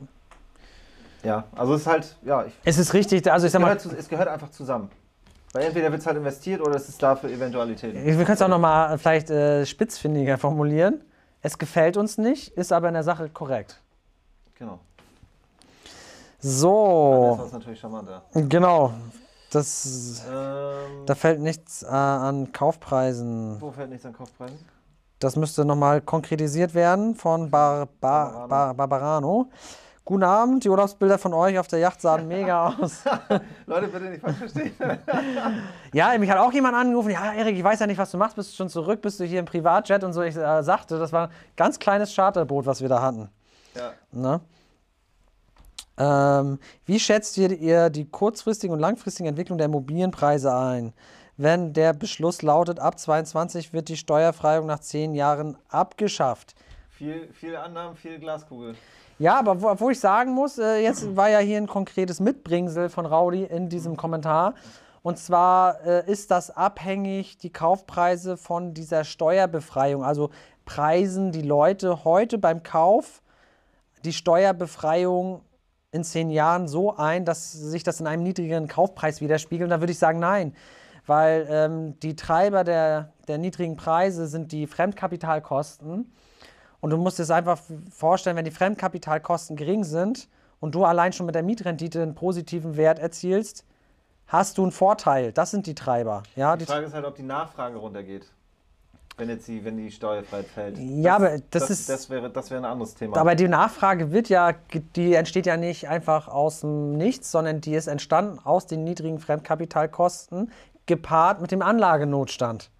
Ja, also es ist halt, ja, ich, Es ist richtig, also ich sag mal, gehört zu, es gehört einfach zusammen. Weil entweder wird es halt investiert oder es ist da für Eventualitäten. wir können es auch nochmal vielleicht äh, spitzfindiger formulieren. Es gefällt uns nicht, ist aber in der Sache korrekt. Genau. Das So, ist natürlich charmanter. genau. Das, Ähm, da fällt nichts äh, an Kaufpreisen. wo fällt nichts an Kaufpreisen? Das müsste nochmal konkretisiert werden von Bar, Bar, Bar, Barbarano. Guten Abend, die Urlaubsbilder von euch auf der Yacht sahen mega aus. Leute, bitte nicht falsch verstehen. Ja, mich hat auch jemand angerufen, ja, Erik, ich weiß ja nicht, was du machst, bist du schon zurück, bist du hier im Privatjet und so. Ich äh, sagte, das war ein ganz kleines Charterboot, was wir da hatten. ja. Ne? Ähm, wie schätzt ihr, ihr die kurzfristige und langfristige Entwicklung der Immobilienpreise ein? Wenn der Beschluss lautet, ab 22 wird die Steuerfreiung nach 10 Jahren abgeschafft. Viel, viel Annahmen, viel Glaskugel. Ja, aber wo, wo ich sagen muss, äh, jetzt war ja hier ein konkretes Mitbringsel von Raudi in diesem Kommentar. Und zwar äh, ist das abhängig, die Kaufpreise von dieser Steuerbefreiung. Also preisen die Leute heute beim Kauf die Steuerbefreiung in zehn Jahren so ein, dass sich das in einem niedrigeren Kaufpreis widerspiegelt. Da würde ich sagen, nein. Weil ähm, die Treiber der, der niedrigen Preise sind die Fremdkapitalkosten. Und du musst dir es einfach vorstellen, wenn die Fremdkapitalkosten gering sind und du allein schon mit der Mietrendite einen positiven Wert erzielst, hast du einen Vorteil. Das sind die Treiber. Ja, Die die, Frage ist halt, ob die Nachfrage runtergeht. Wenn jetzt die, wenn die Steuerfreiheit fällt. Ja, aber das das, ist- Das wäre, das wäre ein anderes Thema. aber die Nachfrage wird ja, die entsteht ja nicht einfach aus dem Nichts, sondern die ist entstanden aus den niedrigen Fremdkapitalkosten gepaart mit dem Anlagenotstand.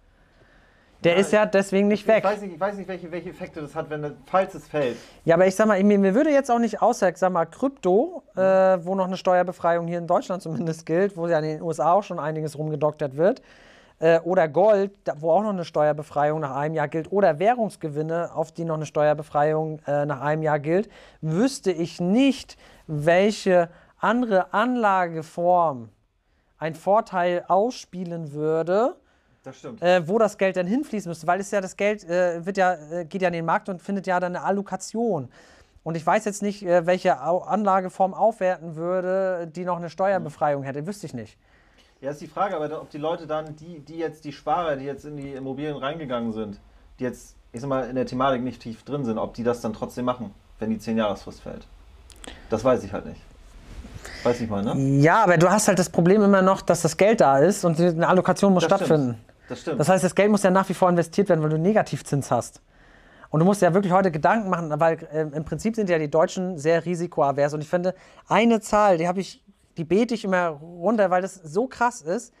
Der Ja, ist ja deswegen nicht weg. Ich weiß nicht, ich weiß nicht welche, welche Effekte das hat, wenn, falls es fällt. Ja, aber ich sag mal, mir, mir würde jetzt auch nicht außer, ich sag mal, Krypto, äh, wo noch eine Steuerbefreiung hier in Deutschland zumindest gilt, wo ja in den USA auch schon einiges rumgedoktert wird, äh, oder Gold, da, wo auch noch eine Steuerbefreiung nach einem Jahr gilt, oder Währungsgewinne, auf die noch eine Steuerbefreiung äh, nach einem Jahr gilt, wüsste ich nicht, welche andere Anlageform einen Vorteil ausspielen würde, Das stimmt. äh, wo das Geld dann hinfließen müsste, weil es ja das Geld äh, wird ja, äh, geht ja in den Markt und findet ja dann eine Allokation. Und ich weiß jetzt nicht, äh, welche Anlageform aufwerten würde, die noch eine Steuerbefreiung hätte. Wüsste ich nicht. Ja, ist die Frage, aber ob die Leute dann, die, die jetzt, die Sparer, die jetzt in die Immobilien reingegangen sind, die jetzt, ich sag mal, in der Thematik nicht tief drin sind, ob die das dann trotzdem machen, wenn die 10-Jahresfrist fällt. Das weiß ich halt nicht. Weiß ich mal, ne? Ja, aber du hast halt das Problem immer noch, dass das Geld da ist und eine Allokation muss Das stimmt. Das stimmt. Das heißt, das Geld muss ja nach wie vor investiert werden, weil du Negativzins hast. Und du musst ja wirklich heute Gedanken machen, weil äh, im Prinzip sind ja die Deutschen sehr risikoavers. Und ich finde, eine Zahl, die habe ich, die bete ich immer runter, weil das so krass ist.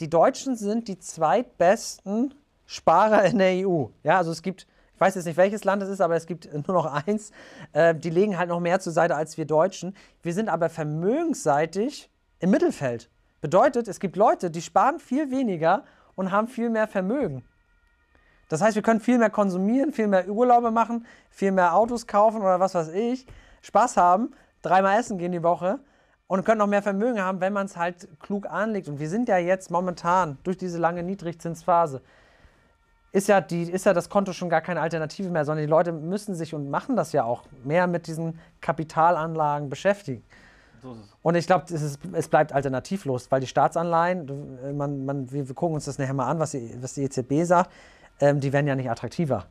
Die Deutschen sind die zweitbesten Sparer in der EU. Ja, also es gibt ich weiß jetzt nicht, welches Land es ist, aber es gibt nur noch eins, äh, die legen halt noch mehr zur Seite als wir Deutschen. Wir sind aber vermögensseitig im Mittelfeld. Bedeutet, es gibt Leute, die sparen viel weniger und haben viel mehr Vermögen. Das heißt, wir können viel mehr konsumieren, viel mehr Urlaube machen, viel mehr Autos kaufen oder was weiß ich, Spaß haben, dreimal essen gehen die Woche und können noch mehr Vermögen haben, wenn man es halt klug anlegt. Und wir sind ja jetzt momentan durch diese lange Niedrigzinsphase, ist ja, die, ist ja das Konto schon gar keine Alternative mehr, sondern die Leute müssen sich und machen das ja auch mehr mit diesen Kapitalanlagen beschäftigen. Und ich glaube, es, es, bleibt alternativlos, weil die Staatsanleihen, man, man, wir, wir gucken uns das nachher mal an, was die, was die EZB sagt, ähm, die werden ja nicht attraktiver.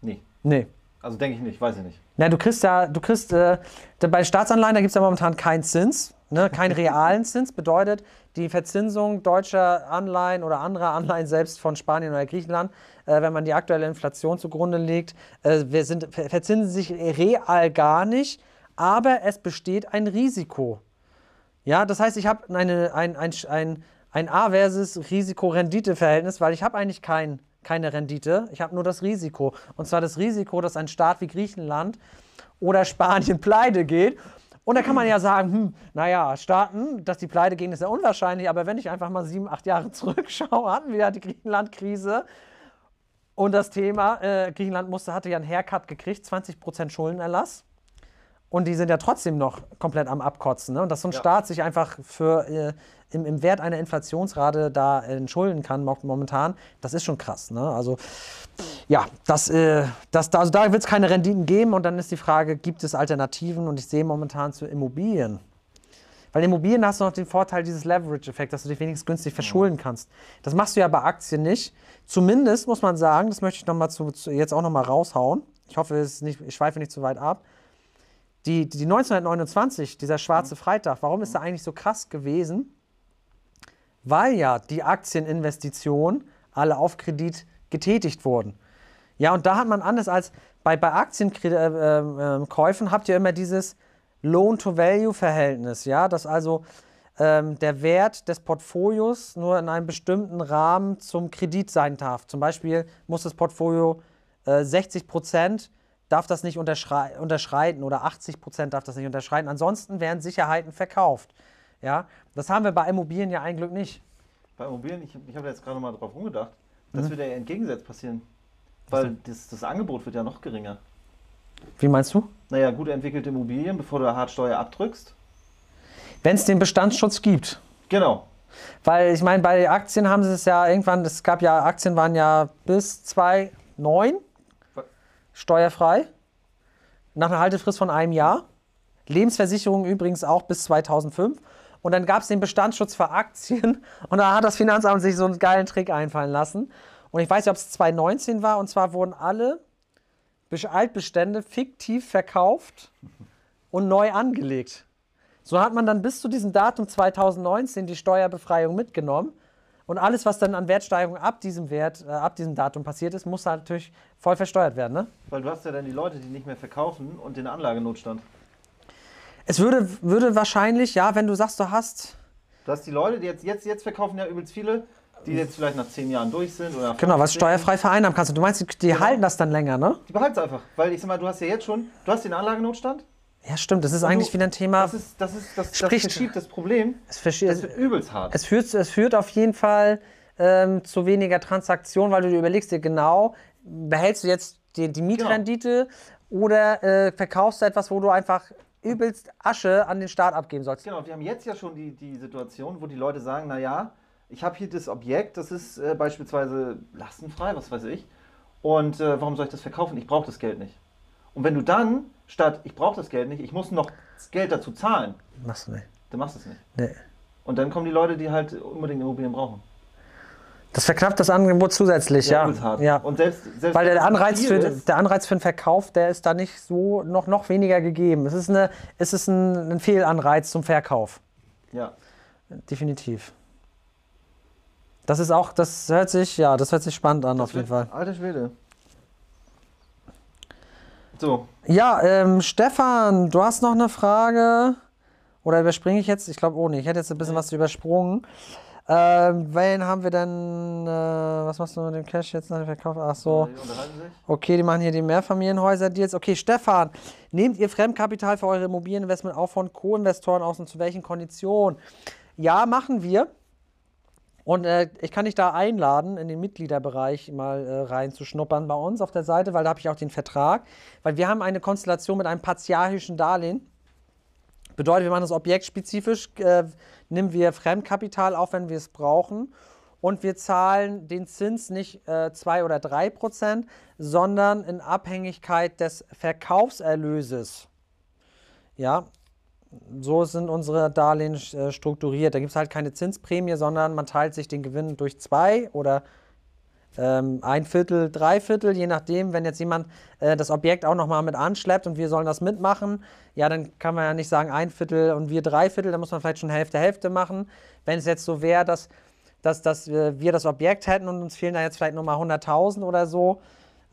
Nee. Nee. Also denke ich nicht, weiß ich nicht. Na, du kriegst ja, du kriegst, äh, bei Staatsanleihen, da gibt es ja momentan keinen Zins, ne, keinen realen Zins. Bedeutet, die Verzinsung deutscher Anleihen oder anderer Anleihen, selbst von Spanien oder Griechenland, äh, wenn man die aktuelle Inflation zugrunde legt, äh, wir sind, verzinsen sich real gar nicht, aber es besteht ein Risiko. Ja, das heißt, ich habe ein, ein, ein, ein A versus Risiko-Rendite-Verhältnis, weil ich habe eigentlich kein, keine Rendite, ich habe nur das Risiko. Und zwar das Risiko, dass ein Staat wie Griechenland oder Spanien pleite geht. Und da kann man ja sagen, hm, naja, Staaten, dass die pleite gehen, ist ja unwahrscheinlich. Aber wenn ich einfach mal sieben, acht Jahre zurückschaue, hatten wir ja die Griechenland-Krise. Und das Thema, äh, Griechenland musste, hatte ja einen Haircut gekriegt, 20% Schuldenerlass. Und die sind ja trotzdem noch komplett am Abkotzen. Ne? Und dass so ein ja. Staat sich einfach für äh, im, im, Wert einer Inflationsrate da entschulden kann momentan, das ist schon krass. Ne? Also ja, das, äh, das, also da wird es keine Renditen geben. Und dann ist die Frage, gibt es Alternativen? Und ich sehe momentan zu Immobilien. Weil Immobilien hast du noch den Vorteil dieses Leverage-Effekt, dass du dich wenigstens günstig verschulden kannst. Das machst du ja bei Aktien nicht. Zumindest muss man sagen, das möchte ich noch mal zu, zu jetzt auch noch mal raushauen. Ich hoffe, es nicht, ich schweife nicht zu weit ab die, die 1929, dieser schwarze mhm. Freitag, warum ist er eigentlich so krass gewesen? Weil ja die Aktieninvestitionen alle auf Kredit getätigt wurden. Ja, und da hat man anders als bei, bei Aktienkäufen habt ihr immer dieses Loan-to-Value-Verhältnis, ja, dass also ähm, der Wert des Portfolios nur in einem bestimmten Rahmen zum Kredit sein darf. Zum Beispiel muss das Portfolio äh, 60 Prozent darf das nicht unterschreiten oder 80 Prozent darf das nicht unterschreiten. Ansonsten werden Sicherheiten verkauft. Ja, das haben wir bei Immobilien ja ein Glück nicht. Bei Immobilien, ich, ich habe jetzt gerade mal drauf rumgedacht, das mhm. wird ja entgegengesetzt passieren. Weil das, das Angebot wird ja noch geringer. Wie meinst du? Naja, gut entwickelte Immobilien, bevor du hart Steuer abdrückst. Wenn es den Bestandsschutz gibt. Genau. Weil ich meine, bei Aktien haben sie es ja irgendwann, es gab ja, Aktien waren ja bis 2009 steuerfrei, nach einer Haltefrist von einem Jahr. Lebensversicherung übrigens auch bis 2005. Und dann gab es den Bestandsschutz für Aktien und da hat das Finanzamt sich so einen geilen Trick einfallen lassen. Und ich weiß nicht, ob es 2019 war, und zwar wurden alle Altbestände fiktiv verkauft und neu angelegt. So hat man dann bis zu diesem Datum 2019 die Steuerbefreiung mitgenommen. Und alles, was dann an Wertsteigerung ab diesem Wert, äh, ab diesem Datum passiert ist, muss natürlich voll versteuert werden, ne? Weil du hast ja dann die Leute, die nicht mehr verkaufen und den Anlagenotstand. Es würde, würde wahrscheinlich, ja, wenn du sagst, du hast. Du hast die Leute, die jetzt, jetzt, jetzt verkaufen ja übelst viele, die jetzt vielleicht nach zehn Jahren durch sind oder. Genau, was steuerfrei vereinnahmen kannst. du meinst, die, die genau. halten das dann länger, ne? Die behalten es einfach. Weil ich sag mal, du hast ja jetzt schon, du hast den Anlagenotstand, ja, stimmt. Das ist und eigentlich du, wieder ein Thema. Das, ist, das, ist, das, spricht, das verschiebt das Problem. Es das wird übelst hart. Es führt, es führt auf jeden Fall ähm, zu weniger Transaktionen, weil du dir überlegst dir genau, behältst du jetzt die, die Mietrendite genau. oder äh, verkaufst du etwas, wo du einfach übelst Asche an den Staat abgeben sollst. Genau, wir haben jetzt ja schon die, die Situation, wo die Leute sagen, naja, ich habe hier das Objekt, das ist äh, beispielsweise lastenfrei, was weiß ich, und äh, warum soll ich das verkaufen? Ich brauche das Geld nicht. Und wenn du dann statt ich brauche das Geld nicht, ich muss noch das Geld dazu zahlen. Machst du nicht. Dann machst du es nicht. Nee. Und dann kommen die Leute, die halt unbedingt Immobilien brauchen. Das verknappt das Angebot zusätzlich, ja. ja. ja. Und selbst, selbst Weil der Anreiz, für, ist, der Anreiz für den Verkauf, der ist da nicht so noch, noch weniger gegeben. Es ist, eine, es ist ein, ein Fehlanreiz zum Verkauf. Ja. Definitiv. Das ist auch, das hört sich, ja, das hört sich spannend an, das auf jeden Fall. Alte Schwede. So. Ja, ähm, Stefan, du hast noch eine Frage. Oder überspringe ich jetzt? Ich glaube, oh nee, ich hätte jetzt ein bisschen was übersprungen. Ähm, wen haben wir denn, äh, was machst du mit dem Cash jetzt nach dem Verkauf? Ach so. Sich. Okay, die machen hier die Mehrfamilienhäuser-Deals. Okay, Stefan, nehmt ihr Fremdkapital für eure Immobilieninvestment auch von Co-Investoren aus und zu welchen Konditionen? Ja, machen wir. Und äh, ich kann dich da einladen, in den Mitgliederbereich mal äh, reinzuschnuppern bei uns auf der Seite, weil da habe ich auch den Vertrag. Weil wir haben eine Konstellation mit einem partialischen Darlehen. Bedeutet, wir machen das objektspezifisch, äh, nehmen wir Fremdkapital auf, wenn wir es brauchen. Und wir zahlen den Zins nicht 2 oder 3 Prozent, sondern in Abhängigkeit des Verkaufserlöses. Ja, so sind unsere Darlehen äh, strukturiert. Da gibt es halt keine Zinsprämie, sondern man teilt sich den Gewinn durch zwei oder ähm, ein Viertel, drei Viertel, je nachdem. Wenn jetzt jemand äh, das Objekt auch nochmal mit anschleppt und wir sollen das mitmachen, ja, dann kann man ja nicht sagen ein Viertel und wir drei Viertel, dann muss man vielleicht schon Hälfte, Hälfte machen. Wenn es jetzt so wäre, dass, dass, dass wir das Objekt hätten und uns fehlen da jetzt vielleicht nochmal 100.000 oder so,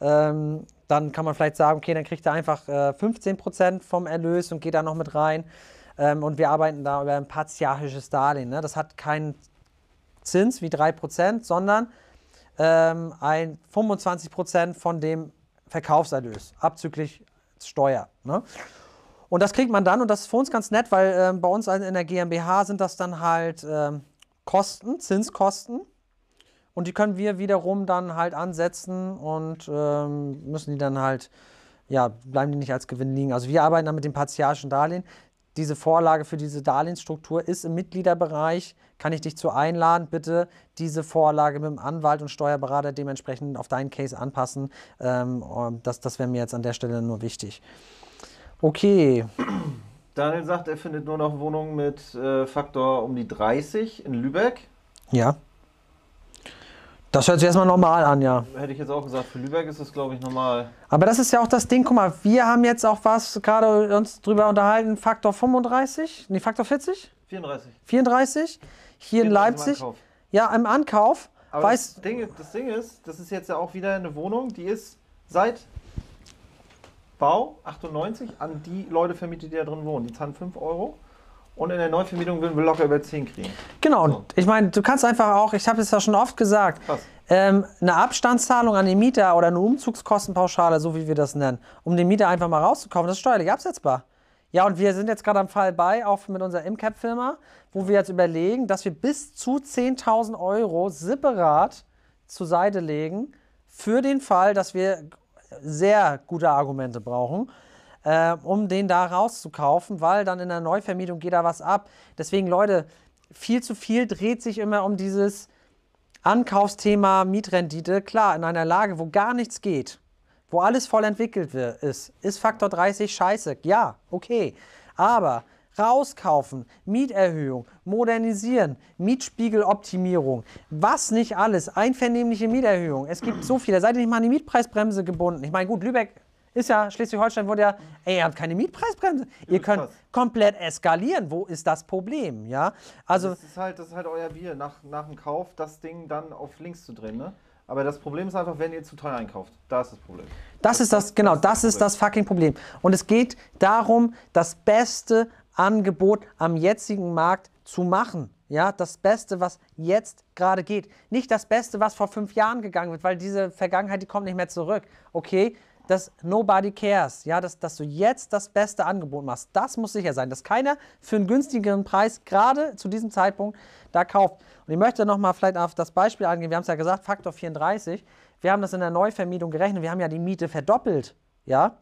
ähm, dann kann man vielleicht sagen, okay, dann kriegt er einfach äh, 15% vom Erlös und geht da noch mit rein. Ähm, und wir arbeiten da über ein partiarisches Darlehen. Ne? Das hat keinen Zins wie 3%, sondern ähm, ein 25% von dem Verkaufserlös, abzüglich Steuer. Ne? Und das kriegt man dann, und das ist für uns ganz nett, weil ähm, bei uns in der GmbH sind das dann halt ähm, Kosten, Zinskosten. Und die können wir wiederum dann halt ansetzen und ähm, müssen die dann halt, ja, bleiben die nicht als Gewinn liegen. Also wir arbeiten dann mit dem partialischen Darlehen. Diese Vorlage für diese Darlehensstruktur ist im Mitgliederbereich. Kann ich dich zu einladen, bitte diese Vorlage mit dem Anwalt und Steuerberater dementsprechend auf deinen Case anpassen. Ähm, das das wäre mir jetzt an der Stelle nur wichtig. Okay. Daniel sagt, er findet nur noch Wohnungen mit äh, Faktor um die 30 in Lübeck. Ja. Das hört sich erstmal normal an, ja. Hätte ich jetzt auch gesagt, für Lübeck ist das, glaube ich, normal. Aber das ist ja auch das Ding, guck mal, wir haben jetzt auch was, gerade uns drüber unterhalten, Faktor 35, nee, Faktor 40? 34. 34, hier in Leipzig. Im. Ja, im Ankauf. Aber weiß, das, Ding, das Ding ist, das ist jetzt ja auch wieder eine Wohnung, die ist seit Bau 98 an die Leute vermietet, die da drin wohnen. Die zahlen 5 Euro. Und in der Neuvermietung würden wir locker über 10 kriegen. Genau, So. ich meine, du kannst einfach auch, ich habe es ja schon oft gesagt, ähm, eine Abstandszahlung an den Mieter oder eine Umzugskostenpauschale, so wie wir das nennen, um den Mieter einfach mal rauszukaufen, das ist steuerlich absetzbar. Ja, und wir sind jetzt gerade am Fall bei, auch mit unserer Imcap-Firma, wo wir jetzt überlegen, dass wir bis zu 10.000 Euro separat zur Seite legen für den Fall, dass wir sehr gute Argumente brauchen, äh, um den da rauszukaufen, weil dann in der Neuvermietung geht da was ab. Deswegen, Leute, viel zu viel dreht sich immer um dieses Ankaufsthema Mietrendite. Klar, in einer Lage, wo gar nichts geht, wo alles voll entwickelt ist, ist Faktor 30 scheiße. Ja, okay. Aber rauskaufen, Mieterhöhung, modernisieren, Mietspiegeloptimierung, was nicht alles, einvernehmliche Mieterhöhung. Es gibt so viele. Seid ihr nicht mal an die Mietpreisbremse gebunden? Ich meine, gut, Lübeck ist ja, Schleswig-Holstein wurde ja, ey, ihr habt keine Mietpreisbremse. Ihr könnt krass. komplett eskalieren. Wo ist das Problem? Ja, also das, ist halt, das ist halt euer Bier, nach, nach dem Kauf das Ding dann auf links zu drehen. Ne? Aber das Problem ist einfach, wenn ihr zu teuer einkauft. Da ist das Problem. Das ist das, genau, das ist Problem. das fucking Problem. Und es geht darum, das beste Angebot am jetzigen Markt zu machen. Ja, das Beste, was jetzt gerade geht. Nicht das Beste, was vor fünf Jahren gegangen wird, weil diese Vergangenheit, die kommt nicht mehr zurück. Okay, das Nobody cares. Ja, dass, dass du jetzt das beste Angebot machst. Das muss sicher sein, dass keiner für einen günstigeren Preis gerade zu diesem Zeitpunkt da kauft. Und ich möchte nochmal vielleicht auf das Beispiel eingehen. Wir haben es ja gesagt, Faktor 34. Wir haben das in der Neuvermietung gerechnet. Wir haben ja die Miete verdoppelt. Ja,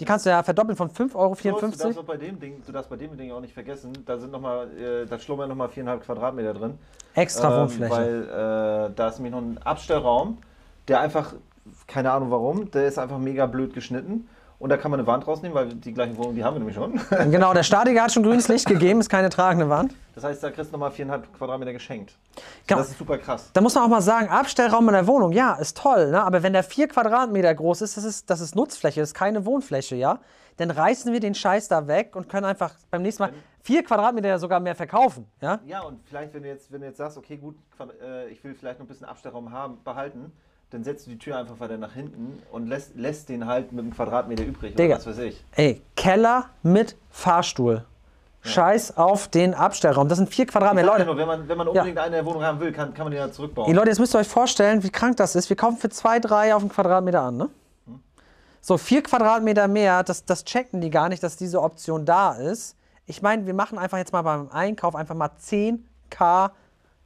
die kannst du ja verdoppeln von 5,54 Euro. Du darfst, bei dem Ding, du darfst bei dem Ding auch nicht vergessen, da sind noch mal, äh, da schlummern nochmal 4,5 Quadratmeter drin. Extra Ähm, Wohnfläche. Weil äh, da ist nämlich noch ein Abstellraum, der einfach, keine Ahnung warum, der ist einfach mega blöd geschnitten. Und da kann man eine Wand rausnehmen, weil die gleiche Wohnung, die haben wir nämlich schon. Genau, der Statiker hat schon grünes Licht gegeben, ist keine tragende Wand. Das heißt, da kriegst du nochmal 4,5 Quadratmeter geschenkt. Genau. Das ist super krass. Da muss man auch mal sagen, Abstellraum in der Wohnung, ja, ist toll, ne? aber wenn der vier Quadratmeter groß ist, das ist, das ist Nutzfläche, das ist keine Wohnfläche, ja. Dann reißen wir den Scheiß da weg und können einfach beim nächsten Mal vier Quadratmeter ja sogar mehr verkaufen, ja. Ja, und vielleicht, wenn du jetzt, wenn du jetzt sagst, okay, gut, äh, ich will vielleicht noch ein bisschen Abstellraum haben, behalten, dann setzt du die Tür einfach weiter nach hinten und lässt, lässt den halt mit einem Quadratmeter übrig. Digga. Was weiß ich. Ey, Keller mit Fahrstuhl. Scheiß auf den Abstellraum. Das sind vier Quadratmeter. Leute, nur, wenn man, wenn man unbedingt eine Wohnung haben will, kann, kann man die ja zurückbauen. Ey, Leute, jetzt müsst ihr euch vorstellen, wie krank das ist. Wir kaufen für zwei, drei auf einen Quadratmeter an, ne? So, vier Quadratmeter mehr, das, das checken die gar nicht, dass diese Option da ist. Ich meine, wir machen einfach jetzt mal beim Einkauf einfach mal 10k,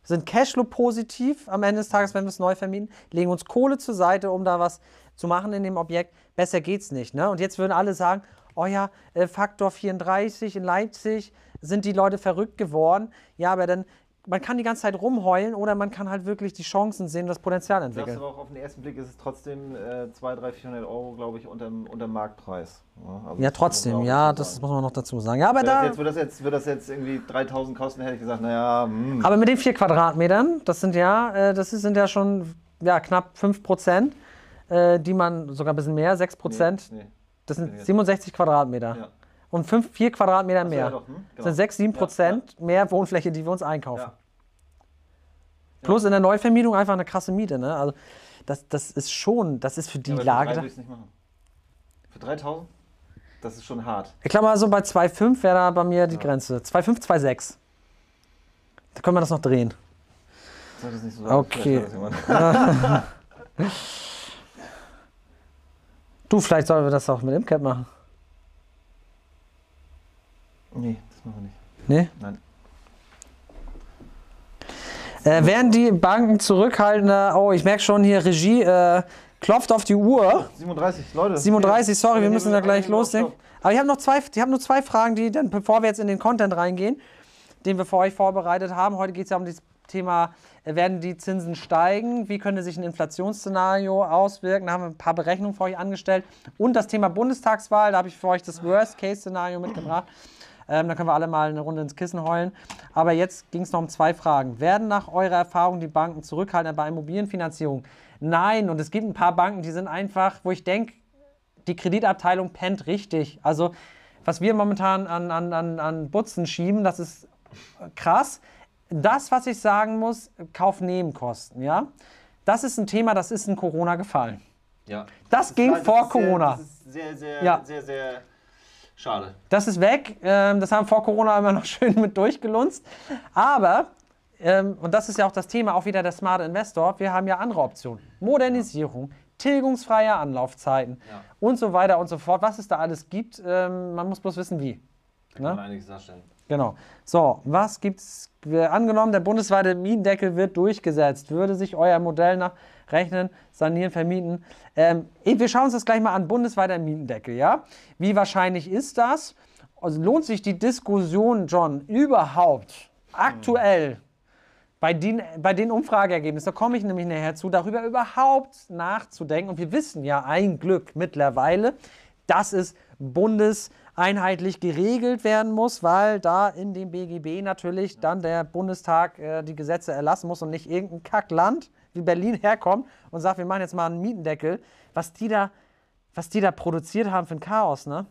sind Cashflow positiv am Ende des Tages, wenn wir es neu vermieten, legen uns Kohle zur Seite, um da was zu machen in dem Objekt. Besser geht's nicht, ne? Und jetzt würden alle sagen, oh ja, äh, Faktor 34 in Leipzig, sind die Leute verrückt geworden. Ja, aber dann, man kann die ganze Zeit rumheulen oder man kann halt wirklich die Chancen sehen, das Potenzial Sagst entwickeln. aber auch auf den ersten Blick ist es trotzdem äh, 200, 300, 400 Euro, glaube ich, unterm, unterm Marktpreis. Ja, also Ja, trotzdem, ja, das sagen. muss man noch dazu sagen. Ja, aber das, da. jetzt, würde, das jetzt, würde das jetzt irgendwie 3000 kosten, hätte ich gesagt, naja, hm. Aber mit den vier Quadratmetern, das sind ja, äh, das sind ja schon ja, knapp 5 Prozent, äh, die man, sogar ein bisschen mehr, 6 Prozent, Nee, nee. das sind jetzt- 67 Quadratmeter. Ja. Und 5, 4 Quadratmeter mehr. ja doch, hm, Das genau. sind 6, 7 Ja, Prozent mehr Wohnfläche, die wir uns einkaufen. Ja. Plus in der Neuvermietung einfach eine krasse Miete. Ne? Also das, das ist schon, das ist für die Ja, für Lage. drei nicht machen. Für 3000? Das ist schon hart. Ich glaube mal so bei 2,5 wäre da bei mir die Grenze. 2,5, 2,6. Da können wir das noch drehen. Das nicht so Okay. Vielleicht das. Du, vielleicht sollen wir das auch mit Imcap machen. Nee, das machen wir nicht. Nee? Nein. Äh, werden die Banken zurückhaltender? Oh, ich merke schon hier, Regie äh, klopft auf die Uhr. 37, Leute. 37, sorry, wir müssen da gleich loslegen. Aber ich habe noch zwei, ich habe nur zwei Fragen, die dann, bevor wir jetzt in den Content reingehen, den wir für euch vorbereitet haben. Heute geht es ja um das Thema, äh, werden die Zinsen steigen? Wie könnte sich ein Inflationsszenario auswirken? Da haben wir ein paar Berechnungen für euch angestellt. Und das Thema Bundestagswahl, da habe ich für euch das Worst-Case-Szenario mitgebracht. Ähm, da können wir alle mal eine Runde ins Kissen heulen. Aber jetzt ging es noch um zwei Fragen. Werden nach eurer Erfahrung die Banken zurückhaltender bei Immobilienfinanzierung? Nein, und es gibt ein paar Banken, die sind einfach, wo ich denke, die Kreditabteilung pennt richtig. Also, was wir momentan an, an, an, an Butzen schieben, das ist krass. Das, was ich sagen muss, Kaufnebenkosten, ja, das ist ein Thema, das ist in Corona gefallen. Ja. Das ging ist- vor ist sehr- Corona. Das ist sehr, sehr, Ja. sehr, sehr schade. Das ist weg. Ähm, das haben vor Corona immer noch schön mit durchgelunzt. Aber, ähm, und das ist ja auch das Thema, auch wieder der smarte Investor, wir haben ja andere Optionen. Modernisierung, tilgungsfreie Anlaufzeiten Ja. und so weiter und so fort. Was es da alles gibt, ähm, man muss bloß wissen, wie. Da Ne? kann man einiges darstellen. Genau. So, was gibt's? Wir- Angenommen, der bundesweite Mietendeckel wird durchgesetzt. Würde sich euer Modell nach rechnen, sanieren, vermieten? Ähm, wir schauen uns das gleich mal an. Bundesweiter Mietendeckel, ja? Wie wahrscheinlich ist das? Also lohnt sich die Diskussion, John, überhaupt aktuell bei den, bei den Umfrageergebnissen, da komme ich nämlich nachher zu, darüber überhaupt nachzudenken. Und wir wissen ja ein Glück mittlerweile, dass es bundeseinheitlich geregelt werden muss, weil da in dem BGB natürlich dann der Bundestag äh, die Gesetze erlassen muss und nicht irgendein Kackland wie Berlin herkommt und sagt, wir machen jetzt mal einen Mietendeckel. Was die da, was die da produziert haben für ein Chaos, ne?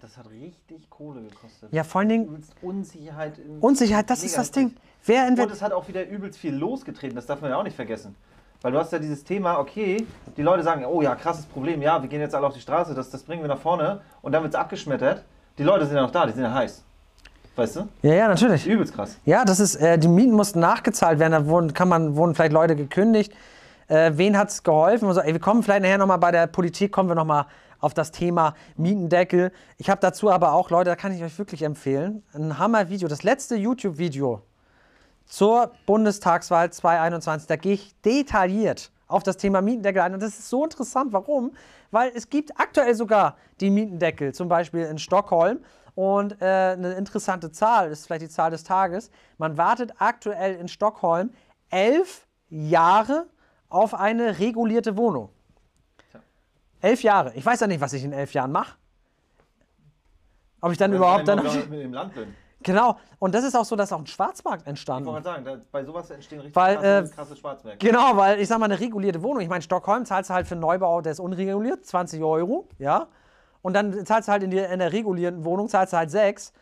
Das hat richtig Kohle gekostet. Ja, vor allen Dingen Unsicherheit. Unsicherheit, das ist das. Ding. Wer Und es hat auch wieder übelst viel losgetreten, das darf man ja auch nicht vergessen. Weil du hast ja dieses Thema, okay, die Leute sagen, oh ja, krasses Problem, ja, wir gehen jetzt alle auf die Straße, das, das bringen wir nach vorne und dann wird es abgeschmettert. Die Leute sind ja noch da, die sind ja heiß. Weißt du? Ja, ja, natürlich. Übelst krass. Ja, das ist, äh, die Mieten mussten nachgezahlt werden, da wurden, kann man, wurden vielleicht Leute gekündigt. Äh, wen hat es geholfen? Und so, ey, wir kommen vielleicht nachher nochmal bei der Politik, kommen wir nochmal auf das Thema Mietendeckel. Ich habe dazu aber auch, Leute, da kann ich euch wirklich empfehlen, ein Hammer-Video, das letzte YouTube-Video zur Bundestagswahl 2021, da gehe ich detailliert auf das Thema Mietendeckel ein. Und das ist so interessant. Warum? Weil es gibt aktuell sogar die Mietendeckel, zum Beispiel in Stockholm. Und äh, eine interessante Zahl, das ist vielleicht die Zahl des Tages. Man wartet aktuell in Stockholm elf Jahre auf eine regulierte Wohnung. Tja. Elf Jahre. Ich weiß ja nicht, was ich in elf Jahren mache. Ob ich dann überhaupt dann. Wenn ich mit dem Land bin. Genau. Und das ist auch so, dass auch ein Schwarzmarkt Ich entstanden wollte gerade sagen, da, bei sowas entstehen richtig Weil, krasse, äh, krasse Schwarzmärkte. Genau, weil ich sag mal, eine regulierte Wohnung. Ich meine, Stockholm zahlst du halt für einen Neubau, der ist unreguliert, 20 Euro, ja. Und dann zahlst du halt in, die, in der regulierten Wohnung, zahlst du halt 6.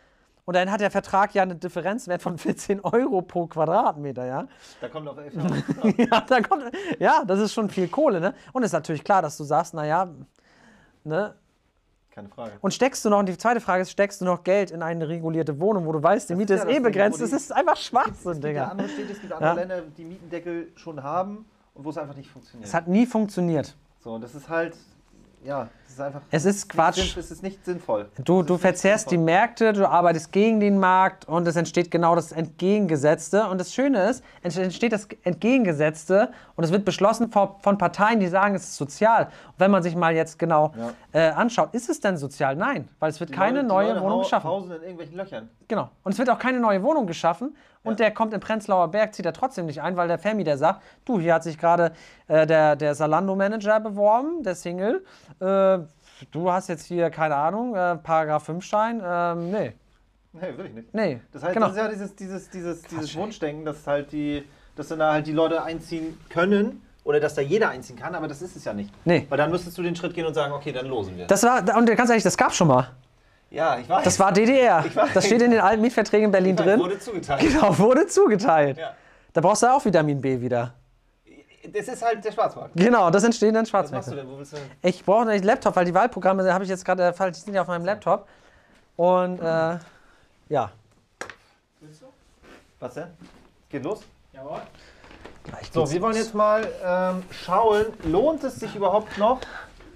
Und dann hat der Vertrag ja einen Differenzwert von 14 Euro pro Quadratmeter, ja. Da kommt auf elf Jahre. ja, da kommt, ja, das ist schon viel Kohle, ne? Und ist natürlich klar, dass du sagst, naja, ne, Keine Frage. Und steckst du noch, und die zweite Frage ist, steckst du noch Geld in eine regulierte Wohnung, wo du weißt, die Miete ist ist, ja eh das Ding, begrenzt. Das ist einfach Es Schwachsinn, gibt ja Digga. andere Städte, es gibt andere Ja. Länder, die Mietendeckel schon haben und wo es einfach nicht funktioniert. Es hat nie funktioniert. so, und das ist halt, ja, es ist einfach. Es ist nicht Quatsch. sinn- Es ist nicht sinnvoll. Du, du nicht verzehrst die sinnvoll. Märkte, du arbeitest gegen den Markt und es entsteht genau das Entgegengesetzte. Und das Schöne ist, es entsteht das Entgegengesetzte und es wird beschlossen von, Parteien, die sagen, es ist sozial. Und wenn man sich mal jetzt genau Ja. äh, anschaut, ist es denn sozial? Nein, weil es wird Die keine Leute- die neue Leute Wohnung geschaffen. Hausen in irgendwelchen Löchern. Genau. Und es wird auch keine neue Wohnung geschaffen. Und Ja. der kommt in Prenzlauer Berg, zieht er trotzdem nicht ein, weil der Vermieter sagt, du, hier hat sich gerade äh, der, der Salando-Manager beworben, der Single. Äh, du hast jetzt hier, keine Ahnung, äh, Paragraph 5-Schein. Ähm, nee, Nee, will ich nicht. nee. Das heißt, genau. das ist ja dieses, dieses, dieses, dieses Wunschdenken, dass halt die, dass dann da halt die Leute einziehen können oder dass da jeder einziehen kann, aber das ist es ja nicht. Nee. Weil dann müsstest du den Schritt gehen und sagen, okay, dann losen wir. Das war, und ganz ehrlich, das gab schon mal. Ja, ich weiß. Das war DDR. Ich weiß. Das steht in den alten Mietverträgen in Berlin drin. Wurde zugeteilt. Genau, wurde zugeteilt. Ja. Da brauchst du auch Vitamin B wieder. Das ist halt der Schwarzmarkt. Genau, das entsteht dann Was machst du Schwarzmärkte. denn? Wo willst du hin? Ich brauche einen Laptop, weil die Wahlprogramme habe ich jetzt gerade, äh, die sind ja auf meinem Laptop. Und äh, ja. Was denn? Geht los? Gleich So, wir wollen jetzt mal ähm, schauen, lohnt es sich überhaupt noch,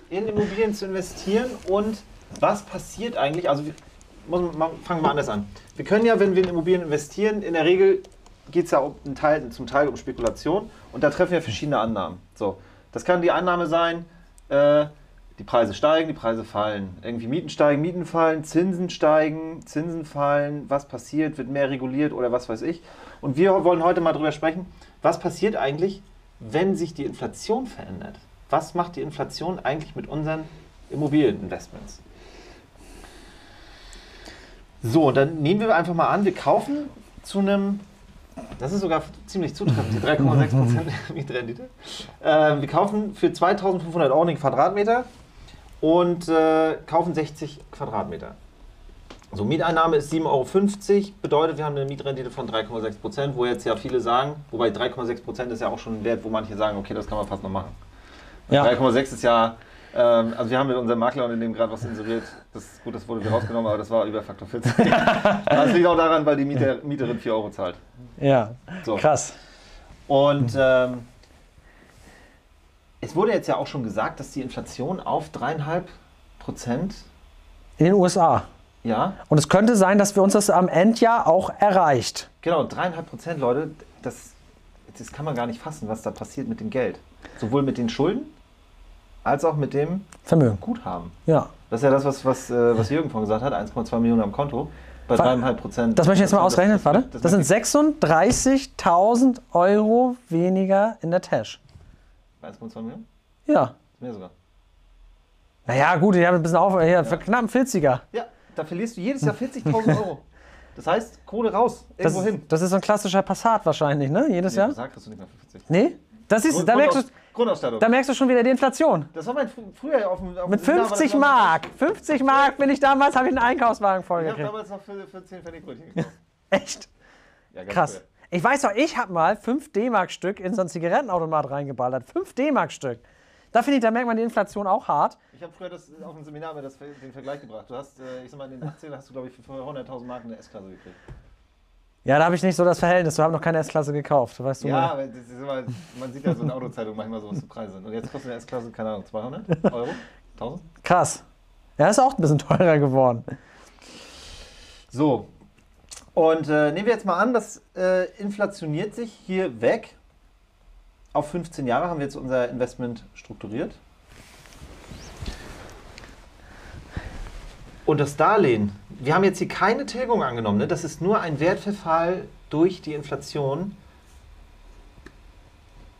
in Immobilien zu investieren und was passiert eigentlich? Also, man, fangen wir mal anders an. Wir können ja, wenn wir in Immobilien investieren, in der Regel geht es ja um Teil, zum Teil um Spekulation und da treffen wir verschiedene Annahmen. So, das kann die Annahme sein, äh, die Preise steigen, die Preise fallen. Irgendwie Mieten steigen, Mieten fallen, Zinsen steigen, Zinsen fallen, was passiert, wird mehr reguliert oder was weiß ich. Und wir wollen heute mal darüber sprechen, was passiert eigentlich, wenn sich die Inflation verändert? Was macht die Inflation eigentlich mit unseren Immobilieninvestments? So, dann nehmen wir einfach mal an, wir kaufen zu einem, das ist sogar ziemlich zutreffend, die 3,6% Mietrendite. Äh, wir kaufen für 2500 Euro den Quadratmeter und äh, kaufen 60 Quadratmeter. So, Mieteinnahme ist 7,50 Euro, bedeutet, wir haben eine Mietrendite von 3,6 Prozent, wo jetzt ja viele sagen, wobei 3,6 Prozent ist ja auch schon ein Wert, wo manche sagen, okay, das kann man fast noch machen. Ja. 3,6 ist ja, ähm, also wir haben mit unserem Makler und in dem gerade was inseriert, das gut, das wurde wieder rausgenommen, aber das war über Faktor 40. das liegt auch daran, weil die Mieter, Mieterin 4 Euro zahlt. Ja, So. krass. Und ähm, es wurde jetzt ja auch schon gesagt, dass die Inflation auf 3,5 Prozent, In den USA. ja, Und es könnte sein, dass wir uns das am Endjahr auch erreicht. Genau, dreieinhalb Prozent, Leute, das, das kann man gar nicht fassen, was da passiert mit dem Geld. Sowohl mit den Schulden als auch mit dem Vermögen. Guthaben. Ja. Das ist ja das, was, was, äh, was Jürgen vorhin gesagt hat, 1,2 Millionen am Konto. Bei dreieinhalb Prozent. Das möchte ich jetzt mal ausrechnen, warte. Das, Das sind 36.000 Euro weniger in der Tasche. 1,2 Millionen? Ja. Mehr sogar. Naja, gut, ich habe ein bisschen auf. Hier, für knapp einen 40er. Ja, da verlierst du jedes Jahr 40.000 Euro. Das heißt, Kohle raus, Das, irgendwo hin. das ist so ein klassischer Passat wahrscheinlich, ne? Jedes Nee, Jahr? Sag, kriegst du nicht mehr für 40. Nee? Das ist, Grund- da, merkst du, Grundausstattung. da merkst du schon wieder die Inflation. Das war mein fr- früher auf dem. Auf Mit dem Seminar, war das 50 noch- Mark. 50 Mark bin ich damals, habe ich einen Einkaufswagen Ich voll habe damals noch für, für 10 Pfennig Brötchen gekauft. Echt? Ja, Krass. früher. Ich weiß doch, ich habe mal 5 D-Mark-Stück in so ein Zigarettenautomat reingeballert. 5 D-Mark-Stück. Da finde ich, da merkt man die Inflation auch hart. Ich habe früher das, auf dem Seminar mir das, den Vergleich gebracht. Du hast, äh, ich sag mal, in den 80ern hast du, glaube ich, für 100.000 Mark eine S-Klasse gekriegt. Ja, da habe ich nicht so das Verhältnis. Du hast noch keine S-Klasse gekauft. Weißt du Ja, mal. aber das ist immer, man sieht ja so in Autozeitung manchmal so, was für Preise sind. Und jetzt kostet eine S-Klasse, keine Ahnung, 200 Euro? 1000? Krass. Ja, ist auch ein bisschen teurer geworden. So. Und äh, nehmen wir jetzt mal an, das äh, inflationiert sich hier weg. Auf 15 Jahre haben wir jetzt unser Investment strukturiert. Und das Darlehen, wir haben jetzt hier keine Tilgung angenommen, ne? das ist nur ein Wertverfall durch die Inflation,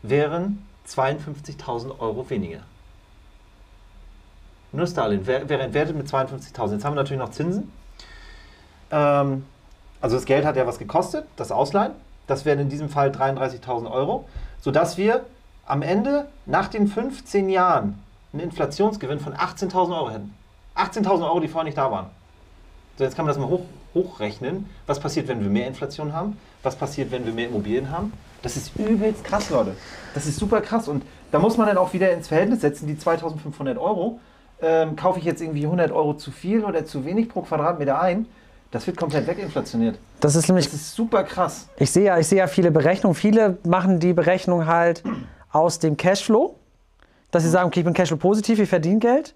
wären 52.000 Euro weniger. Nur wär- wäre entwertet mit 52.000. Jetzt haben wir natürlich noch Zinsen. Ähm, also das Geld hat ja was gekostet, das Ausleihen. Das wären in diesem Fall 33.000 Euro, sodass wir am Ende nach den 15 Jahren einen Inflationsgewinn von 18.000 Euro hätten. 18.000 Euro, die vorher nicht da waren. So, jetzt kann man das mal hoch, hochrechnen. Was passiert, wenn wir mehr Inflation haben? Was passiert, wenn wir mehr Immobilien haben? Das ist übelst krass, Leute. Das ist super krass. Und da muss man dann auch wieder ins Verhältnis setzen, die 2.500 Euro ähm, kaufe ich jetzt irgendwie 100 Euro zu viel oder zu wenig pro Quadratmeter ein, das wird komplett weginflationiert. Das ist nämlich, Das ist super krass. ich sehe ja, ich sehe ja viele Berechnungen. Viele machen die Berechnung halt aus dem Cashflow, dass sie sagen, okay, ich bin Cashflow positiv, ich verdiene Geld.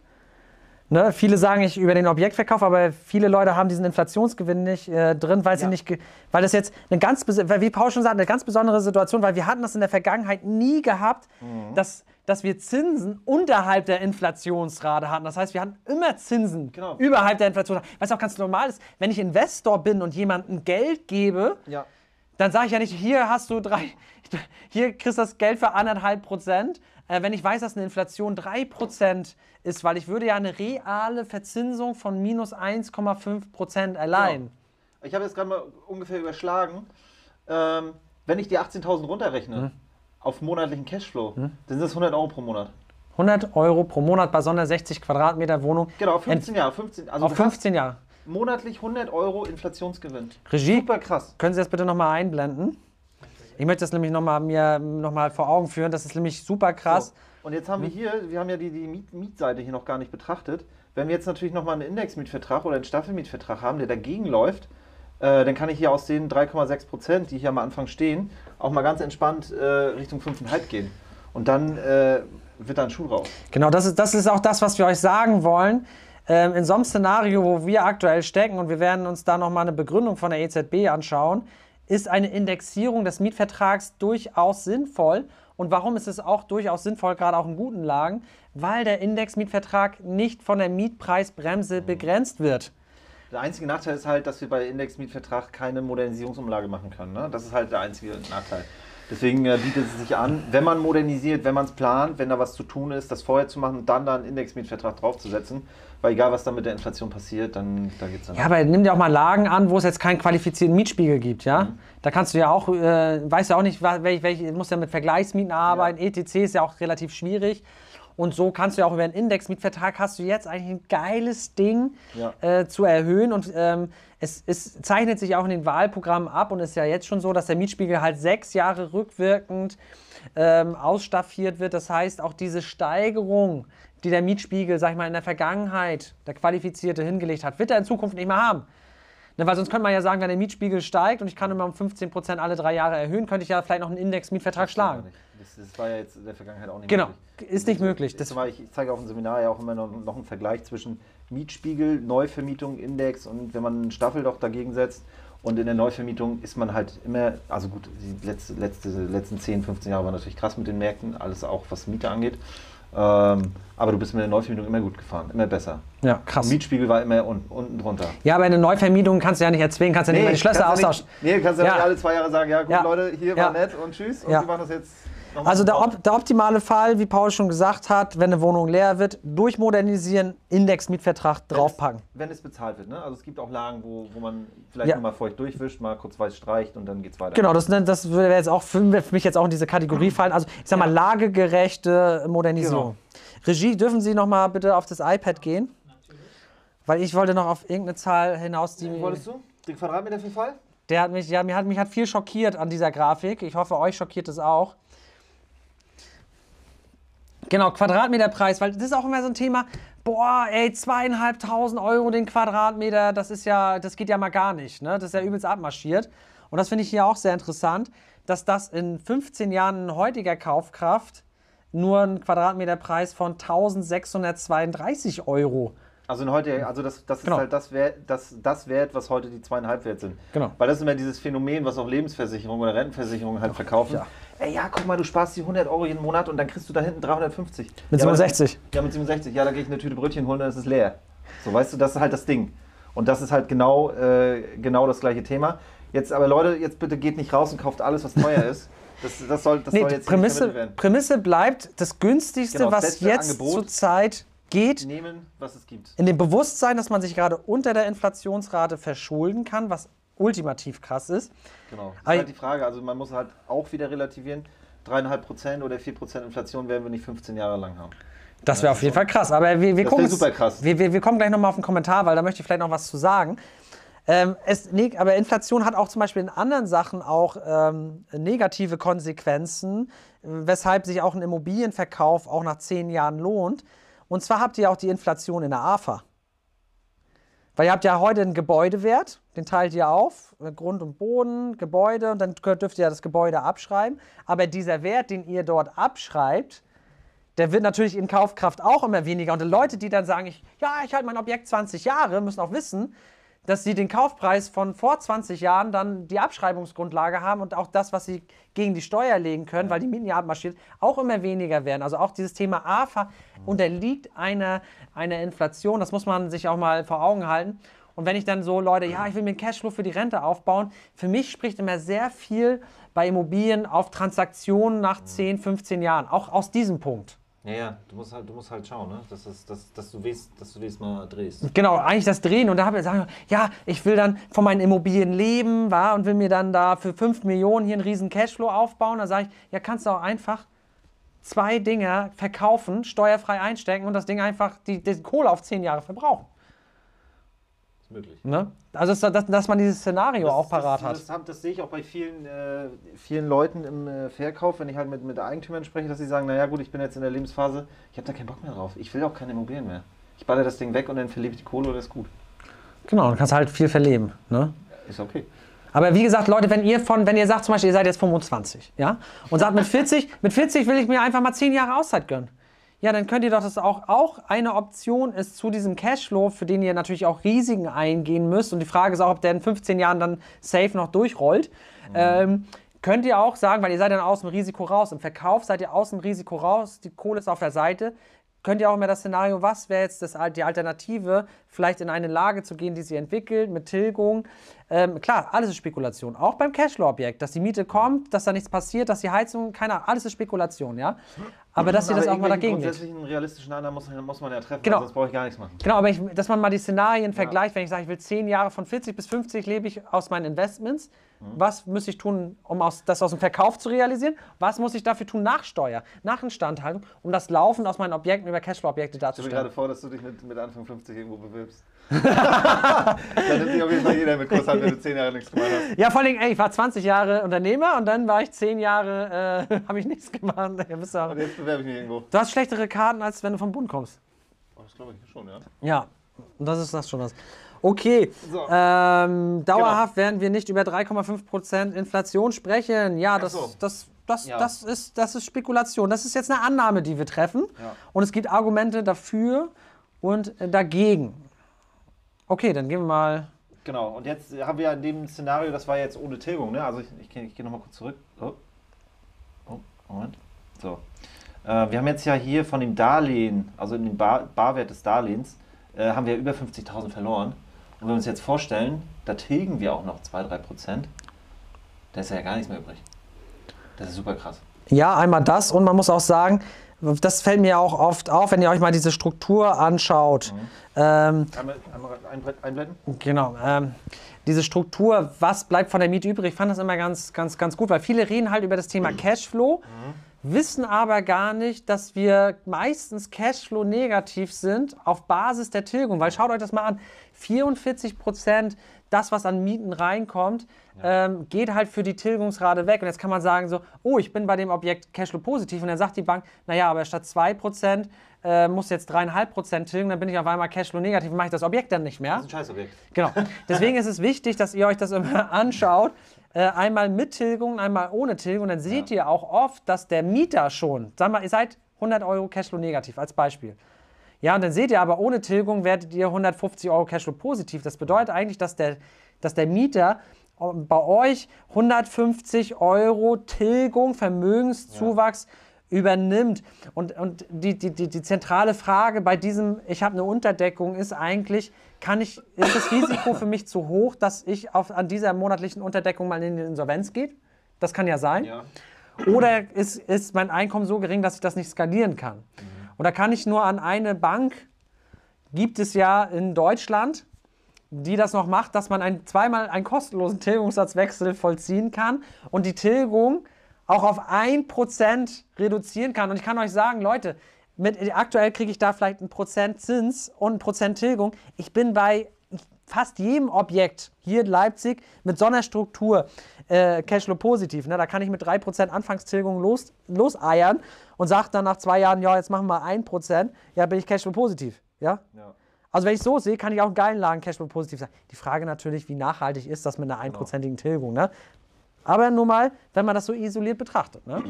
Ne, viele sagen ich über den Objektverkauf, aber viele Leute haben diesen Inflationsgewinn nicht äh, drin, weil sie Ja. nicht, weil das jetzt eine ganz, weil wie Paul schon sagt, eine ganz besondere Situation, weil wir hatten das in der Vergangenheit nie gehabt, Mhm. dass, dass wir Zinsen unterhalb der Inflationsrate hatten. Das heißt, wir hatten immer Zinsen Genau. überhalb der Inflation. Was auch ganz normal ist, wenn ich Investor bin und jemandem Geld gebe, Ja. dann sage ich ja nicht, hier hast du drei, hier kriegst du das Geld für anderthalb Prozent. Äh, wenn ich weiß, dass eine Inflation drei Prozent ist, weil ich würde ja eine reale Verzinsung von minus 1,5 Prozent allein. Genau. Ich habe jetzt gerade mal ungefähr überschlagen. Ähm, wenn ich die 18.000 runterrechne Mhm. auf monatlichen Cashflow, dann sind das 100 Euro pro Monat. 100 Euro pro Monat bei so einer 60 Quadratmeter Wohnung. Genau, auf 15 Jahre. 15, also Auf du hast 15 Jahre. monatlich 100 Euro Inflationsgewinn. Regie, Super krass. können Sie das bitte nochmal einblenden? Ich möchte das nämlich nochmal mir nochmal vor Augen führen. Das ist nämlich super krass. So. Und jetzt haben wir hier, wir haben ja die, die Miet Mietseite hier noch gar nicht betrachtet. Wenn wir jetzt natürlich nochmal einen Indexmietvertrag oder einen Staffelmietvertrag haben, der dagegen läuft, äh, dann kann ich hier aus den 3,6 Prozent, die hier am Anfang stehen, auch mal ganz entspannt äh, Richtung 5,5 gehen. Und dann äh, wird da ein Schuh drauf. Genau, das ist, das ist auch das, was wir euch sagen wollen. Ähm, in so einem Szenario, wo wir aktuell stecken, und wir werden uns da nochmal eine Begründung von der EZB anschauen, ist eine Indexierung des Mietvertrags durchaus sinnvoll. Und warum ist es auch durchaus sinnvoll, gerade auch in guten Lagen? Weil der Indexmietvertrag nicht von der Mietpreisbremse begrenzt wird. Der einzige Nachteil ist halt, dass wir bei Indexmietvertrag keine Modernisierungsumlage machen können. Ne? Das ist halt der einzige Nachteil. Deswegen äh, bietet es sich an, wenn man modernisiert, wenn man es plant, wenn da was zu tun ist, das vorher zu machen und dann da einen Indexmietvertrag draufzusetzen. Weil egal, was da mit der Inflation passiert, dann da geht es dann. Ja, aber nimm dir auch mal Lagen an, wo es jetzt keinen qualifizierten Mietspiegel gibt, ja? Da kannst du ja auch, äh, weißt ja auch nicht, welche, welche, musst ja mit Vergleichsmieten arbeiten, ETC ist ja auch relativ schwierig. Und so kannst du ja auch über einen Indexmietvertrag hast du jetzt eigentlich ein geiles Ding Ja. äh, zu erhöhen. Und ähm, es, es zeichnet sich auch in den Wahlprogrammen ab und ist ja jetzt schon so, dass der Mietspiegel halt sechs Jahre rückwirkend ähm, ausstaffiert wird. Das heißt, auch diese Steigerung, die der Mietspiegel, sag ich mal, in der Vergangenheit, der Qualifizierte hingelegt hat, wird er in Zukunft nicht mehr haben. Ne, weil sonst könnte man ja sagen, wenn der Mietspiegel steigt und ich kann immer um 15% alle drei Jahre erhöhen, könnte ich ja vielleicht noch einen Indexmietvertrag schlagen. Das, das war ja jetzt in der Vergangenheit auch nicht Genau, möglich. ist nicht möglich. Ich, Das- zum Beispiel, ich zeige auf dem Seminar ja auch immer noch, noch einen Vergleich zwischen Mietspiegel, Neuvermietung, Index und wenn man einen Staffeldoch dagegen setzt. Und in der Neuvermietung ist man halt immer, also gut, die letzte, letzte, letzten 10, 15 Jahre waren natürlich krass mit den Märkten, alles auch was Miete angeht. Ähm, aber du bist mit der Neuvermietung immer gut gefahren, immer besser. Ja, krass. Und Mietspiegel war immer un, unten drunter. Ja, aber eine Neuvermietung kannst du ja nicht erzwingen, kannst ja nicht mal die Schlösser austauschen. Nicht, nee, kannst du ja. Ja. nicht alle zwei Jahre sagen, ja gut Ja. Leute, hier war nett und tschüss. Und wir machen das jetzt Also der, op der optimale Fall, wie Paul schon gesagt hat, wenn eine Wohnung leer wird, durchmodernisieren, Indexmietvertrag draufpacken. Wenn es bezahlt wird, ne? Also es gibt auch Lagen, wo, wo man vielleicht Ja. nur mal feucht durchwischt, mal kurz weiß streicht und dann geht's weiter. Genau, das, das würde jetzt auch für für mich jetzt auch in diese Kategorie fallen. Also ich sag mal, lagegerechte Modernisierung. Regie, dürfen Sie noch mal bitte auf das iPad gehen? Weil ich wollte noch auf irgendeine Zahl hinaus, die Wie wolltest du? Den Quadratmeterverfall? Der hat mich, ja, mir hat, mich hat viel schockiert an dieser Grafik. Ich hoffe, euch schockiert es auch. Genau, Quadratmeterpreis, weil das ist auch immer so ein Thema. Boah, ey, zweieinhalbtausend Euro den Quadratmeter, das ist ja, das geht ja mal gar nicht. Ne? Das ist ja übelst abmarschiert. Und das finde ich hier auch sehr interessant, dass das in 15 Jahren heutiger Kaufkraft nur ein Quadratmeterpreis von 1632 Euro. Also in heute, also das, das Genau. ist halt das Wert, das, das Wert, was heute die zweieinhalb wert sind. Genau. Weil das ist immer dieses Phänomen, was auch Lebensversicherungen oder Rentenversicherungen halt verkaufen. ja. Ey, ja, guck mal, du sparst die 100 Euro jeden Monat und dann kriegst du da hinten 350. Mit ja, aber- 67. Ja, mit 67. Ja, da gehe ich eine Tüte Brötchen holen, dann ist es leer. So, weißt du, das ist halt das Ding. Und das ist halt genau, äh, genau das gleiche Thema. Jetzt aber Leute, jetzt bitte geht nicht raus und kauft alles, was teuer ist. Das, das soll, das Nee, soll jetzt nicht Prämisse, vermittelt werden. Prämisse bleibt das günstigste, Genau, das was jetzt Angebot. zur Zeit geht. Nehmen, was es gibt. In dem Bewusstsein, dass man sich gerade unter der Inflationsrate verschulden kann, was ultimativ krass ist. Genau. Das ist halt die Frage. Also man muss halt auch wieder relativieren. 3,5% oder 4% Inflation werden wir nicht 15 Jahre lang haben. Das wäre auf jeden Fall krass. Aber wir, wir Das gucken super krass. Wir, wir, wir kommen gleich nochmal auf den Kommentar, weil da möchte ich vielleicht noch was zu sagen. Ähm, es, nee, aber Inflation hat auch zum Beispiel in anderen Sachen auch ähm, negative Konsequenzen, weshalb sich auch ein Immobilienverkauf auch nach zehn Jahren lohnt. Und zwar habt ihr auch die Inflation in der AFA. Weil ihr habt ja heute einen Gebäudewert, den teilt ihr auf, äh, Grund und Boden, Gebäude, und dann dürft ihr das Gebäude abschreiben. Aber dieser Wert, den ihr dort abschreibt, der wird natürlich in Kaufkraft auch immer weniger. Und die Leute, die dann sagen, ich, ja, ich halte mein Objekt 20 Jahre, müssen auch wissen, dass sie den Kaufpreis von vor 20 Jahren dann die Abschreibungsgrundlage haben und auch das, was sie gegen die Steuer legen können, weil die Mieten ja abmarschiert, auch immer weniger werden. Also auch dieses Thema AFA unterliegt einer, einer Inflation. Das muss man sich auch mal vor Augen halten. Und wenn ich dann so, Leute, ja, ich will mir einen Cashflow für die Rente aufbauen, für mich spricht immer sehr viel bei Immobilien auf Transaktionen nach 10, 15 Jahren. Auch aus diesem Punkt. Ja, ja, du musst halt, du musst halt schauen, ne? dass, das, dass, dass, du weißt, dass du das mal drehst. Genau, eigentlich das Drehen. Und da habe ich gesagt, ja, ich will dann von meinen Immobilien leben, war, und will mir dann da für 5 Millionen hier einen riesen Cashflow aufbauen. Da sage ich, ja, kannst du auch einfach zwei Dinger verkaufen, steuerfrei einstecken und das Ding einfach die, die Kohle auf 10 Jahre verbrauchen. Möglich. Ne? Also, dass, dass, dass man dieses Szenario auch parat das, hat. Das, das, das sehe ich auch bei vielen, äh, vielen Leuten im äh, Verkauf, wenn ich halt mit, mit Eigentümern spreche, dass sie sagen, naja gut, ich bin jetzt in der Lebensphase, ich habe da keinen Bock mehr drauf. Ich will auch keine Immobilien mehr. Ich baller das Ding weg und dann verlebe ich die Kohle oder ist gut. Genau, dann kannst du halt viel verleben. Ne? Ist okay. Aber wie gesagt, Leute, wenn ihr von, wenn ihr sagt zum Beispiel, ihr seid jetzt 25, ja, und sagt mit 40, mit 40 will ich mir einfach mal 10 Jahre Auszeit gönnen. Ja, dann könnt ihr doch das auch, auch eine Option ist zu diesem Cashflow, für den ihr natürlich auch Risiken eingehen müsst. Und die Frage ist auch, ob der in 15 Jahren dann safe noch durchrollt. Ähm, könnt ihr auch sagen, weil ihr seid dann aus dem Risiko raus. Im Verkauf seid ihr aus dem Risiko raus, die Kohle ist auf der Seite. Könnt ihr auch immer das Szenario, was wäre jetzt das, die Alternative, vielleicht in eine Lage zu gehen, die sie entwickelt, mit Tilgung. Ähm, klar, alles ist Spekulation. Auch beim Cashflow-Objekt, dass die Miete kommt, dass da nichts passiert, dass die Heizung, keine Ahnung, alles ist Spekulation, ja. Aber dass ihr das auch mal dagegen geht. Grundsätzlichen realistischen Annahme muss, muss man ja treffen, Genau. sonst brauche ich gar nichts machen. Genau, aber ich, dass man mal die Szenarien vergleicht, wenn ich sage, ich will 10 Jahre von 40 bis 50 lebe ich aus meinen Investments. Was muss ich tun, um aus, das aus dem Verkauf zu realisieren? Was muss ich dafür tun nach Steuer, nach Instandhaltung, um das Laufen aus meinen Objekten über Cashflow-Objekte Ich stelle mir darzustellen? gerade vor, dass du dich mit, mit Anfang 50 irgendwo bewirbst. Dann nimmt sich auf jeden Fall jeder mit Kurs an, wenn du 10 Jahre nichts gemacht hast. Ja, vor allem, ey, ich war 20 Jahre Unternehmer und dann war ich 10 Jahre, äh, habe ich nichts gemacht. Und jetzt bewerbe ich mich irgendwo. du hast schlechtere Karten, als wenn du vom Bund kommst. Oh, das glaube ich schon, ja. Ja, und das ist das schon was. Okay, So. ähm, dauerhaft werden wir nicht über 3,5% Inflation sprechen. Ja, das, so. das, das, Ja. das, ist, das ist Spekulation. Das ist jetzt eine Annahme, die wir treffen. Ja. Und es gibt Argumente dafür und dagegen. Okay, dann gehen wir mal. Genau, und jetzt haben wir ja in dem Szenario, das war jetzt ohne Tilgung, ne? Also ich, ich, ich gehe nochmal kurz zurück. Oh. oh, Moment. So. Äh, wir haben jetzt ja hier von dem Darlehen, also in dem Bar, Barwert des Darlehens, äh, haben wir über 50.000 verloren. Und wenn wir uns jetzt vorstellen, da tilgen wir auch noch 2-3 Prozent, da ist ja gar nichts mehr übrig. Das ist super krass. Ja, einmal das und man muss auch sagen, das fällt mir auch oft auf, wenn ihr euch mal diese Struktur anschaut. Ähm, Einmal, einmal einblenden- einblenden? Genau. Ähm, diese Struktur, was bleibt von der Miete übrig? Ich fand das immer ganz, ganz, ganz gut, weil viele reden halt über das Thema Cashflow, wissen aber gar nicht, dass wir meistens Cashflow negativ sind auf Basis der Tilgung. Weil schaut euch das mal an, 44 Prozent, das, was an Mieten reinkommt, ähm, geht halt für die Tilgungsrate weg. Und jetzt kann man sagen so, oh, ich bin bei dem Objekt Cashflow positiv. Und dann sagt die Bank, naja, aber statt 2 Prozent äh, muss jetzt 3,5 Prozent tilgen, dann bin ich auf einmal Cashflow negativ und mache ich das Objekt dann nicht mehr. Das ist ein Scheißobjekt. Genau. Deswegen ist es wichtig, dass ihr euch das immer anschaut. Äh, einmal mit Tilgung, einmal ohne Tilgung. Dann seht ihr auch oft, dass der Mieter schon, sag mal, ihr seid 100 Euro Cashflow negativ als Beispiel. Ja, und dann seht ihr aber, ohne Tilgung werdet ihr 150 Euro Cashflow positiv. Das bedeutet eigentlich, dass der, dass der Mieter äh, bei euch 150 Euro Tilgung, Vermögenszuwachs übernimmt. Und, und die, die, die, die zentrale Frage bei diesem, ich habe eine Unterdeckung, ist eigentlich, kann ich, ist das Risiko für mich zu hoch, dass ich auf, an dieser monatlichen Unterdeckung mal in die Insolvenz geht? Das kann ja sein. Ja. Oder ist, ist mein Einkommen so gering, dass ich das nicht skalieren kann? Und da kann ich nur an eine Bank, gibt es ja in Deutschland, die das noch macht, dass man ein, zweimal einen kostenlosen Tilgungssatzwechsel vollziehen kann und die Tilgung auch auf 1% reduzieren kann. Und ich kann euch sagen, Leute, mit, aktuell kriege ich da vielleicht ein Prozent Zins und ein Prozent Tilgung. Ich bin bei fast jedem Objekt hier in Leipzig mit so einer Struktur äh, Cashflow positiv. Ne? Da kann ich mit 3% Anfangstilgung los, loseiern und sage dann nach zwei Jahren, ja, jetzt machen wir 1%, ja, bin ich Cashflow positiv. Ja? Ja. Also wenn ich so sehe, kann ich auch in geilen Lagen Cashflow positiv sein. Die Frage natürlich, wie nachhaltig ist das mit einer einprozentigen Tilgung. Ne? Aber nur mal, wenn man das so isoliert betrachtet. Ne?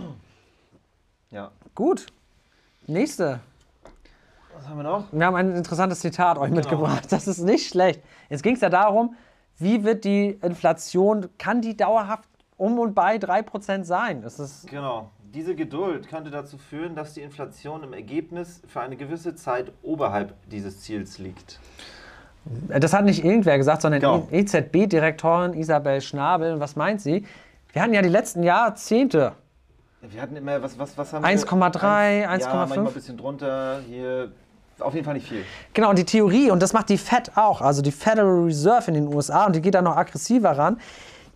ja. Gut. Nächste. Was haben wir noch? Wir haben ein interessantes Zitat euch mitgebracht. Das ist nicht schlecht. Jetzt ging es ja darum, wie wird die Inflation, kann die dauerhaft um und bei 3% sein? Das ist Genau. Diese Geduld könnte dazu führen, dass die Inflation im Ergebnis für eine gewisse Zeit oberhalb dieses Ziels liegt. Das hat nicht irgendwer gesagt, sondern Genau. EZB-Direktorin Isabel Schnabel. Und was meint sie? Wir hatten ja die letzten Jahrzehnte Wir hatten immer, was, was, was haben 1,3, wir? 1,5. Ja, manchmal ein bisschen drunter. Hier auf jeden Fall nicht viel. Genau, und die Theorie, und das macht die Fed auch, also die Federal Reserve in den USA, und die geht da noch aggressiver ran,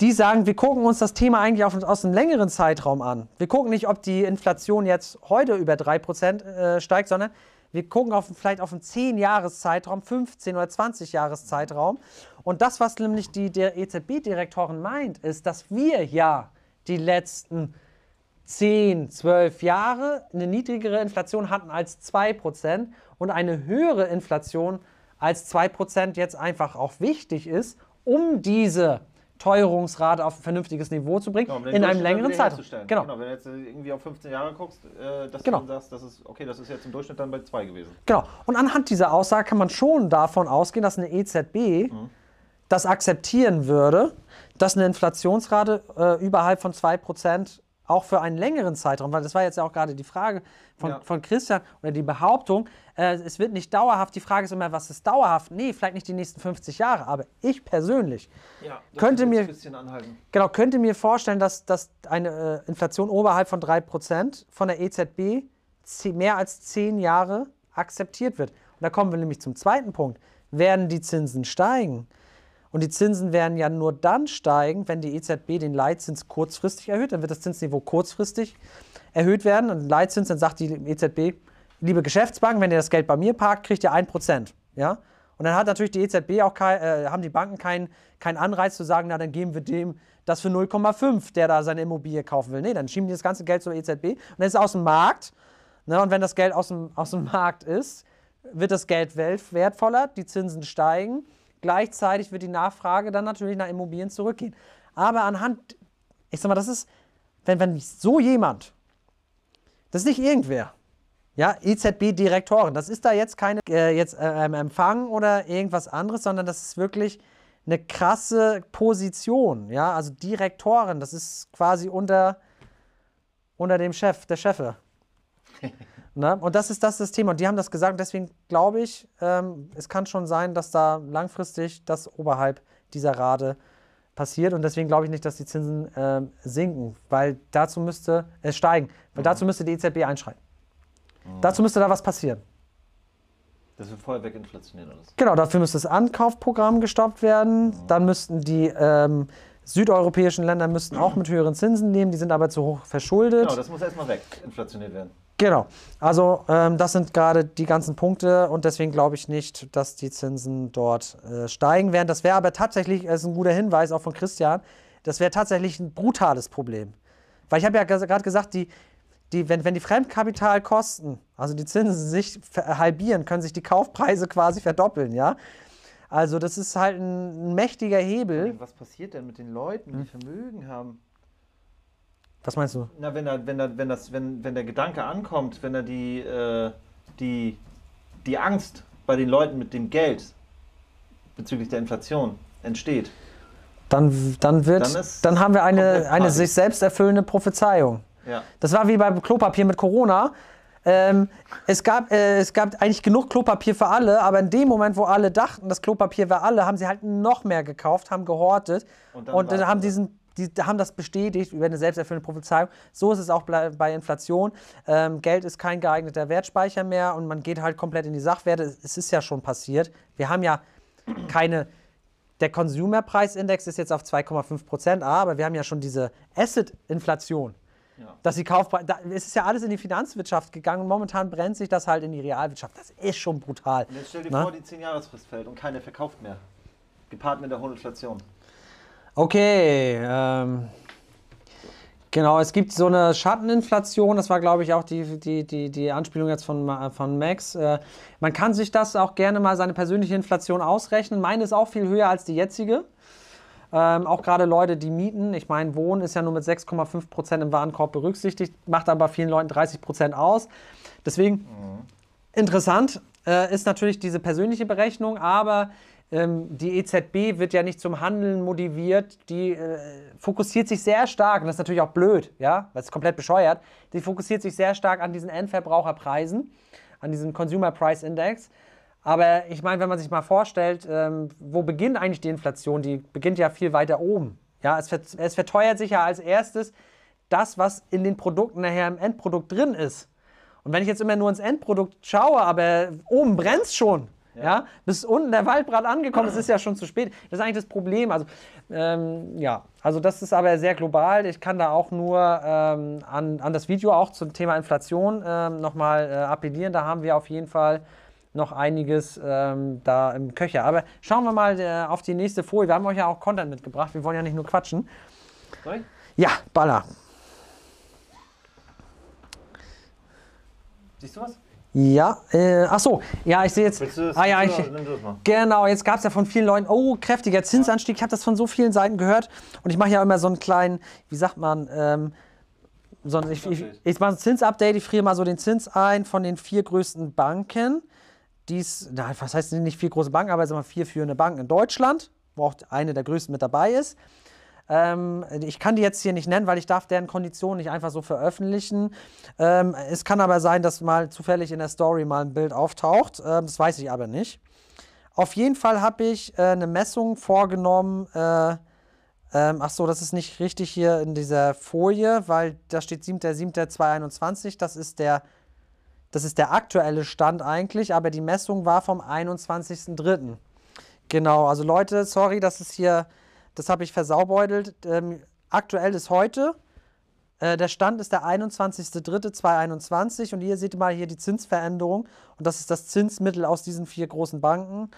die sagen, wir gucken uns das Thema eigentlich auf, aus einem längeren Zeitraum an. Wir gucken nicht, ob die Inflation jetzt heute über 3% äh, steigt, sondern wir gucken auf, vielleicht auf einen 10-Jahres-Zeitraum, 15- oder 20-Jahres-Zeitraum. Und das, was nämlich die EZB-Direktorin meint, ist, dass wir ja die letzten 10, 12 Jahre eine niedrigere Inflation hatten als 2% und eine höhere Inflation als 2% jetzt einfach auch wichtig ist, um diese Teuerungsrate auf ein vernünftiges Niveau zu bringen, Genau, in einem längeren Zeitraum. herzustellen. Genau. Wenn du jetzt irgendwie auf 15 Jahre guckst, äh, dass Genau. du dann sagst, das ist, okay, das ist jetzt im Durchschnitt dann bei 2 gewesen. Genau. Und anhand dieser Aussage kann man schon davon ausgehen, dass eine EZB das akzeptieren würde, dass eine Inflationsrate äh, überhalb von 2% auch für einen längeren Zeitraum, weil das war jetzt ja auch gerade die Frage von, Ja. von Christian oder die Behauptung, äh, es wird nicht dauerhaft, die Frage ist immer, was ist dauerhaft? Nee, vielleicht nicht die nächsten 50 Jahre, aber ich persönlich Ja, Könnte mir-. Genau, könnte mir vorstellen, dass, dass eine äh, Inflation oberhalb von 3% von der EZB mehr als 10 Jahre akzeptiert wird. Und da kommen wir nämlich zum zweiten Punkt. Werden die Zinsen steigen? Und die Zinsen werden ja nur dann steigen, wenn die EZB den Leitzins kurzfristig erhöht. Dann wird das Zinsniveau kurzfristig erhöht werden. Und Leitzins, dann sagt die EZB, liebe Geschäftsbanken, wenn ihr das Geld bei mir parkt, kriegt ihr 1%. Ja? Und dann hat natürlich die EZB auch kein, äh, haben die Banken keinen keinen Anreiz zu sagen, na dann geben wir dem das für 0,5, der da seine Immobilie kaufen will. Nee, dann schieben die das ganze Geld zur EZB und dann ist es aus dem Markt. Ne? Und wenn das Geld aus dem, aus dem Markt ist, wird das Geld wertvoller, die Zinsen steigen. Gleichzeitig wird die Nachfrage dann natürlich nach Immobilien zurückgehen. Aber anhand, ich sag mal, das ist, wenn, wenn so jemand, das ist nicht irgendwer, ja, EZB-Direktorin, das ist da jetzt keine äh, äh, Empfang oder irgendwas anderes, sondern das ist wirklich eine krasse Position, ja, also Direktorin, das ist quasi unter, unter dem Chef, der Chefe. Ne? Und das ist, das das Thema. Und die haben das gesagt. Und deswegen glaube ich, ähm, es kann schon sein, dass da langfristig das oberhalb dieser Rate passiert. Und deswegen glaube ich nicht, dass die Zinsen ähm, sinken, weil dazu müsste es steigen. Weil dazu müsste die EZB einschreiten. Dazu müsste da was passieren. Das wird vorher weginflationiert alles. Genau, dafür müsste das Ankaufprogramm gestoppt werden. Dann müssten die ähm, südeuropäischen Länder müssten auch mit höheren Zinsen leben. Die sind aber zu hoch verschuldet. Genau, das muss erstmal weg, inflationiert werden. Genau. Also ähm, das sind gerade die ganzen Punkte und deswegen glaube ich nicht, dass die Zinsen dort äh, steigen werden. Das wäre aber tatsächlich, das ist ein guter Hinweis auch von Christian, das wäre tatsächlich ein brutales Problem. Weil ich habe ja gerade gesagt, die, die, wenn, wenn die Fremdkapitalkosten, also die Zinsen sich halbieren, können sich die Kaufpreise quasi verdoppeln, ja. Also das ist halt ein, ein mächtiger Hebel. Was passiert denn mit den Leuten, die Vermögen haben? Was meinst du? Na, wenn, da, wenn, da, wenn, das, wenn, wenn der Gedanke ankommt, wenn da die, äh, die, die Angst bei den Leuten mit dem Geld bezüglich der Inflation entsteht. Dann, dann wird, Dann dann, haben wir eine, eine sich selbst erfüllende Prophezeiung. Ja. Das war wie beim Klopapier mit Corona. Ähm, es, gab, äh, es gab eigentlich genug Klopapier für alle, aber in dem Moment, wo alle dachten, das Klopapier wäre alle, haben sie halt noch mehr gekauft, haben gehortet Und dann und, dann haben diesen die haben das bestätigt über eine selbsterfüllende Prophezeiung. So ist es auch bei Inflation. Ähm, Geld ist kein geeigneter Wertspeicher mehr und man geht halt komplett in die Sachwerte. Es ist ja schon passiert. Wir haben ja keine. Der Consumerpreisindex ist jetzt auf 2,5 Prozent, aber wir haben ja schon diese Asset-Inflation. Ja. Dass die Kaufpreise, da, es ist ja alles in die Finanzwirtschaft gegangen und momentan brennt sich das halt in die Realwirtschaft. Das ist schon brutal. Und jetzt stell dir Na? vor, die 10-Jahresfrist fällt und keiner verkauft mehr. gepaart mit der hohen Inflation. Okay, ähm, genau, es gibt so eine Schatteninflation, das war glaube ich auch die, die, die, die Anspielung jetzt von, von Max. Äh, man kann sich das auch gerne mal seine persönliche Inflation ausrechnen. Meine ist auch viel höher als die jetzige. Ähm, auch gerade Leute, die mieten. Ich meine, Wohnen ist ja nur mit 6,5 Prozent im Warenkorb berücksichtigt, macht aber vielen Leuten 30 Prozent aus. Deswegen interessant äh, ist natürlich diese persönliche Berechnung, aber ähm, die EZB wird ja nicht zum Handeln motiviert. Die äh, fokussiert sich sehr stark, und das ist natürlich auch blöd, ja, weil es komplett bescheuert. Die fokussiert sich sehr stark an diesen Endverbraucherpreisen, an diesem Consumer Price Index. Aber ich meine, wenn man sich mal vorstellt, ähm, wo beginnt eigentlich die Inflation? Die beginnt ja viel weiter oben. Ja, es, ver es verteuert sich ja als erstes das, was in den Produkten nachher im Endprodukt drin ist. Und wenn ich jetzt immer nur ins Endprodukt schaue, aber oben brennt es schon, ja. bis unten der Waldbrand angekommen ist, ist ja schon zu spät. Das ist eigentlich das Problem. Also, ähm, ja, also das ist aber sehr global. Ich kann da auch nur ähm, an, an das Video auch zum Thema Inflation ähm, nochmal äh, appellieren. Da haben wir auf jeden Fall noch einiges ähm, da im Köcher. Aber schauen wir mal äh, auf die nächste Folie. Wir haben euch ja auch Content mitgebracht. Wir wollen ja nicht nur quatschen. Ich? Ja, Baller. Siehst du was? Ja, äh, ach so, ja, ich sehe jetzt. Willst du das? ah, ja, ich, genau, jetzt gab es ja von vielen Leuten, oh, kräftiger Zinsanstieg. Ich habe das von so vielen Seiten gehört. Und ich mache ja immer so einen kleinen, wie sagt man, ähm, so ein, ich, ich, Zinsupdate. ich mache ein Zinsupdate. Ich friere mal so den Zins ein von den vier größten Banken. Dies, na, was heißt nicht vier große Banken, aber sagen wir vier führende Banken in Deutschland, wo auch eine der größten mit dabei ist. Ähm, ich kann die jetzt hier nicht nennen, weil ich darf deren Konditionen nicht einfach so veröffentlichen. Ähm, es kann aber sein, dass mal zufällig in der Story mal ein Bild auftaucht. Ähm, das weiß ich aber nicht. Auf jeden Fall habe ich äh, eine Messung vorgenommen. Äh, ähm, ach so, das ist nicht richtig hier in dieser Folie, weil da steht 7.7.2021. Das ist der das ist der aktuelle Stand eigentlich, aber die Messung war vom 21.03. Genau, also Leute, sorry, das ist hier, das habe ich versaubeutelt. Ähm, aktuell ist heute. Äh, der Stand ist der 21.03.2021 und hier seht ihr mal hier die Zinsveränderung und das ist das Zinsmittel aus diesen vier großen Banken.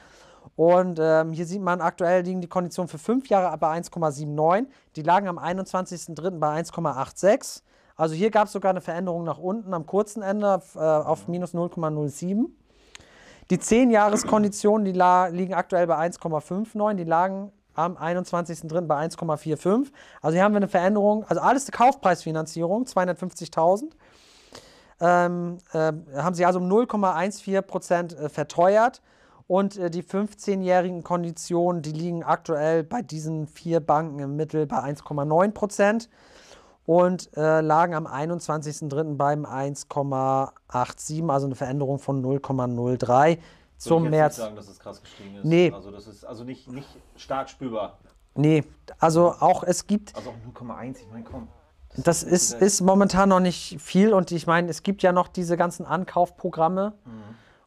Und ähm, hier sieht man, aktuell liegen die Konditionen für fünf Jahre bei 1,79. Die lagen am 21.03. bei 1,86. Also hier gab es sogar eine Veränderung nach unten am kurzen Ende äh, auf minus 0,07. Die 10-Jahres-Konditionen, die liegen aktuell bei 1,59, die lagen am 21.03. bei 1,45. Also hier haben wir eine Veränderung, also alles die Kaufpreisfinanzierung, 250.000. Ähm, äh, haben sie also um 0,14 Prozent äh, verteuert. Und äh, die 15-jährigen Konditionen, die liegen aktuell bei diesen vier Banken im Mittel bei 1,9 Prozent und äh, lagen am 21.03. beim 1,87, also eine Veränderung von 0,03 zum Würde ich März. Nicht sagen, dass es krass gestiegen ist. Nee. Also das ist also nicht, nicht stark spürbar. Nee, also auch es gibt, Also auch 0,1, ich meine, komm. das ist, ist momentan noch nicht viel und ich meine, es gibt ja noch diese ganzen Ankaufprogramme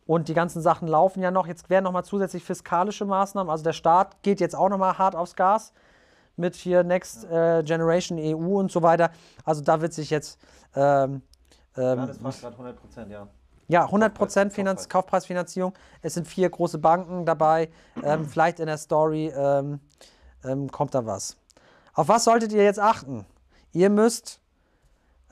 und die ganzen Sachen laufen ja noch. Jetzt werden nochmal zusätzlich fiskalische Maßnahmen, also der Staat geht jetzt auch nochmal hart aufs Gas mit hier Next äh, Generation EU und so weiter. Also da wird sich jetzt ähm, Ja, ähm, das fast gerade 100 Prozent, ja. Ja, 100% Kaufpreis- Finanz Kaufpreis. Kaufpreisfinanzierung. Es sind vier große Banken dabei. Ähm, vielleicht in der Story ähm, ähm, kommt da was. Auf was solltet ihr jetzt achten? Ihr müsst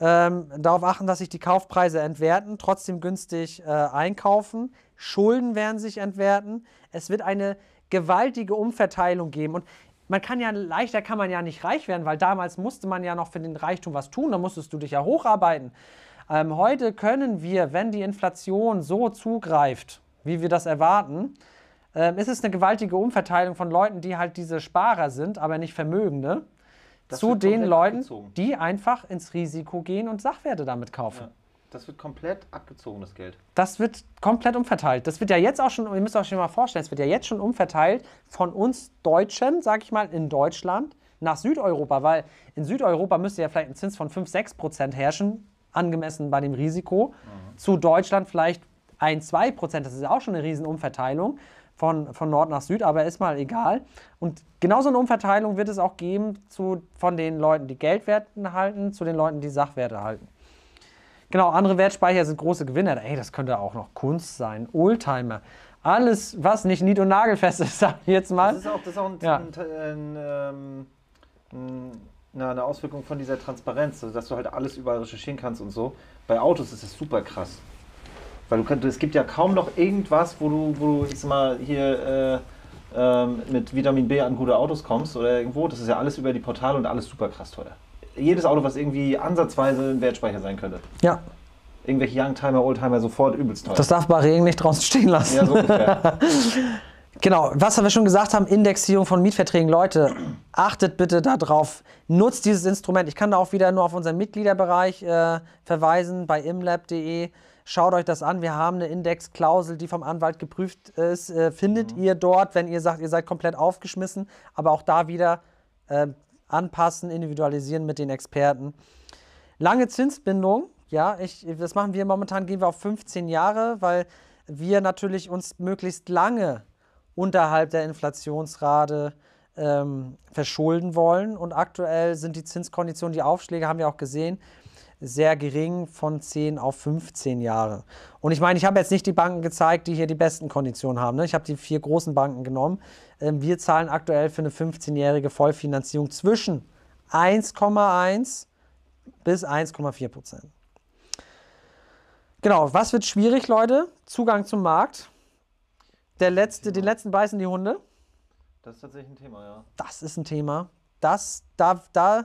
ähm, darauf achten, dass sich die Kaufpreise entwerten, trotzdem günstig äh, einkaufen. Schulden werden sich entwerten. Es wird eine gewaltige Umverteilung geben. Und man kann ja, leichter kann man ja nicht reich werden, weil damals musste man ja noch für den Reichtum was tun, da musstest du dich ja hocharbeiten. Ähm, heute können wir, wenn die Inflation so zugreift, wie wir das erwarten, ähm, ist es eine gewaltige Umverteilung von Leuten, die halt diese Sparer sind, aber nicht Vermögende, Das zu den Leuten, abgezogen. die einfach ins Risiko gehen und Sachwerte damit kaufen. Ja. Das wird komplett abgezogen, das Geld. Das wird komplett umverteilt. Das wird ja jetzt auch schon, ihr müsst euch schon mal vorstellen, es wird ja jetzt schon umverteilt von uns Deutschen, sag ich mal, in Deutschland nach Südeuropa, weil in Südeuropa müsste ja vielleicht ein Zins von 5, 6 Prozent herrschen, angemessen bei dem Risiko. Zu Deutschland vielleicht 1, 2 Prozent, das ist ja auch schon eine riesen Umverteilung von, von Nord nach Süd, aber ist mal egal. Und genauso eine Umverteilung wird es auch geben zu, von den Leuten, die Geldwerte halten, zu den Leuten, die Sachwerte halten. Genau, andere Wertspeicher sind große Gewinner. Ey, das könnte auch noch Kunst sein. Oldtimer. alles, was nicht nied- und nagelfest ist, sag ich jetzt mal. Das ist auch, das ist auch ein, Ja. ein, ein, ähm, ein, na, eine Auswirkung von dieser Transparenz, also dass du halt alles überall recherchieren kannst und so. Bei Autos ist es super krass. Weil du kannst, es gibt ja kaum noch irgendwas, wo du, wo du ich sag mal, hier äh, ähm, mit Vitamin B an gute Autos kommst oder irgendwo. Das ist ja alles über die Portale und alles super krass teuer. Jedes Auto, was irgendwie ansatzweise ein Wertspeicher sein könnte. Ja, Irgendwelche Youngtimer, Oldtimer sofort übelst teuer. das darf bei Regen nicht draußen stehen lassen. ja, so ungefähr. Genau, was wir schon gesagt haben, Indexierung von Mietverträgen. Leute, achtet bitte darauf. Nutzt dieses Instrument. Ich kann da auch wieder nur auf unseren Mitgliederbereich äh, verweisen bei imlab.de. Schaut euch das an. Wir haben eine Indexklausel, die vom Anwalt geprüft ist. Äh, findet ihr dort, wenn ihr sagt, ihr seid komplett aufgeschmissen. Aber auch da wieder äh, anpassen, individualisieren mit den Experten. Lange Zinsbindung, ja, ich, das machen wir momentan, gehen wir auf 15 Jahre, weil wir natürlich uns möglichst lange unterhalb der Inflationsrate ähm, verschulden wollen. Und aktuell sind die Zinskonditionen, die Aufschläge haben wir auch gesehen, sehr gering von 10 auf 15 Jahre. Und ich meine, ich habe jetzt nicht die Banken gezeigt, die hier die besten Konditionen haben. Ne? Ich habe die vier großen Banken genommen. Ähm, wir zahlen aktuell für eine 15-jährige Vollfinanzierung zwischen 1,1 bis 1,4 Prozent. Genau, was wird schwierig, Leute? Zugang zum Markt. Der letzte, die letzten beißen die Hunde. Das ist tatsächlich ein Thema, ja. Das ist ein Thema. Das, da, da,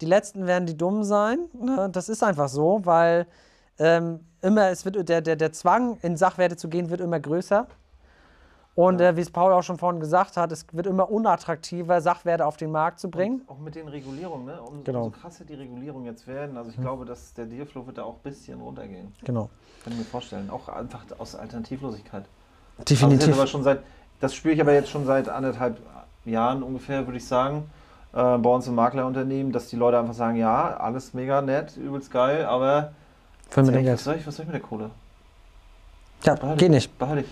die letzten werden die dumm sein. Ne? Das ist einfach so, weil ähm, immer, es wird, der, der, der Zwang, in Sachwerte zu gehen, wird immer größer. Und äh, wie es Paul auch schon vorhin gesagt hat, es wird immer unattraktiver, Sachwerte auf den Markt zu bringen. Auch mit den Regulierungen, ne? Um, Genau. Umso krasser die Regulierungen jetzt werden. Also ich glaube, dass der Dealflow wird da auch ein bisschen runtergehen. Genau. Kann ich mir vorstellen. Auch einfach aus Alternativlosigkeit. Also das, Definitiv. ist aber schon seit, das spüre ich aber jetzt schon seit anderthalb Jahren ungefähr, würde ich sagen, äh, bei uns im Maklerunternehmen, dass die Leute einfach sagen, ja, alles mega nett, übelst geil, aber was, soll ich, was soll ich mit der Kohle? Ja, Behalte geht ich, nicht. Behalte ich.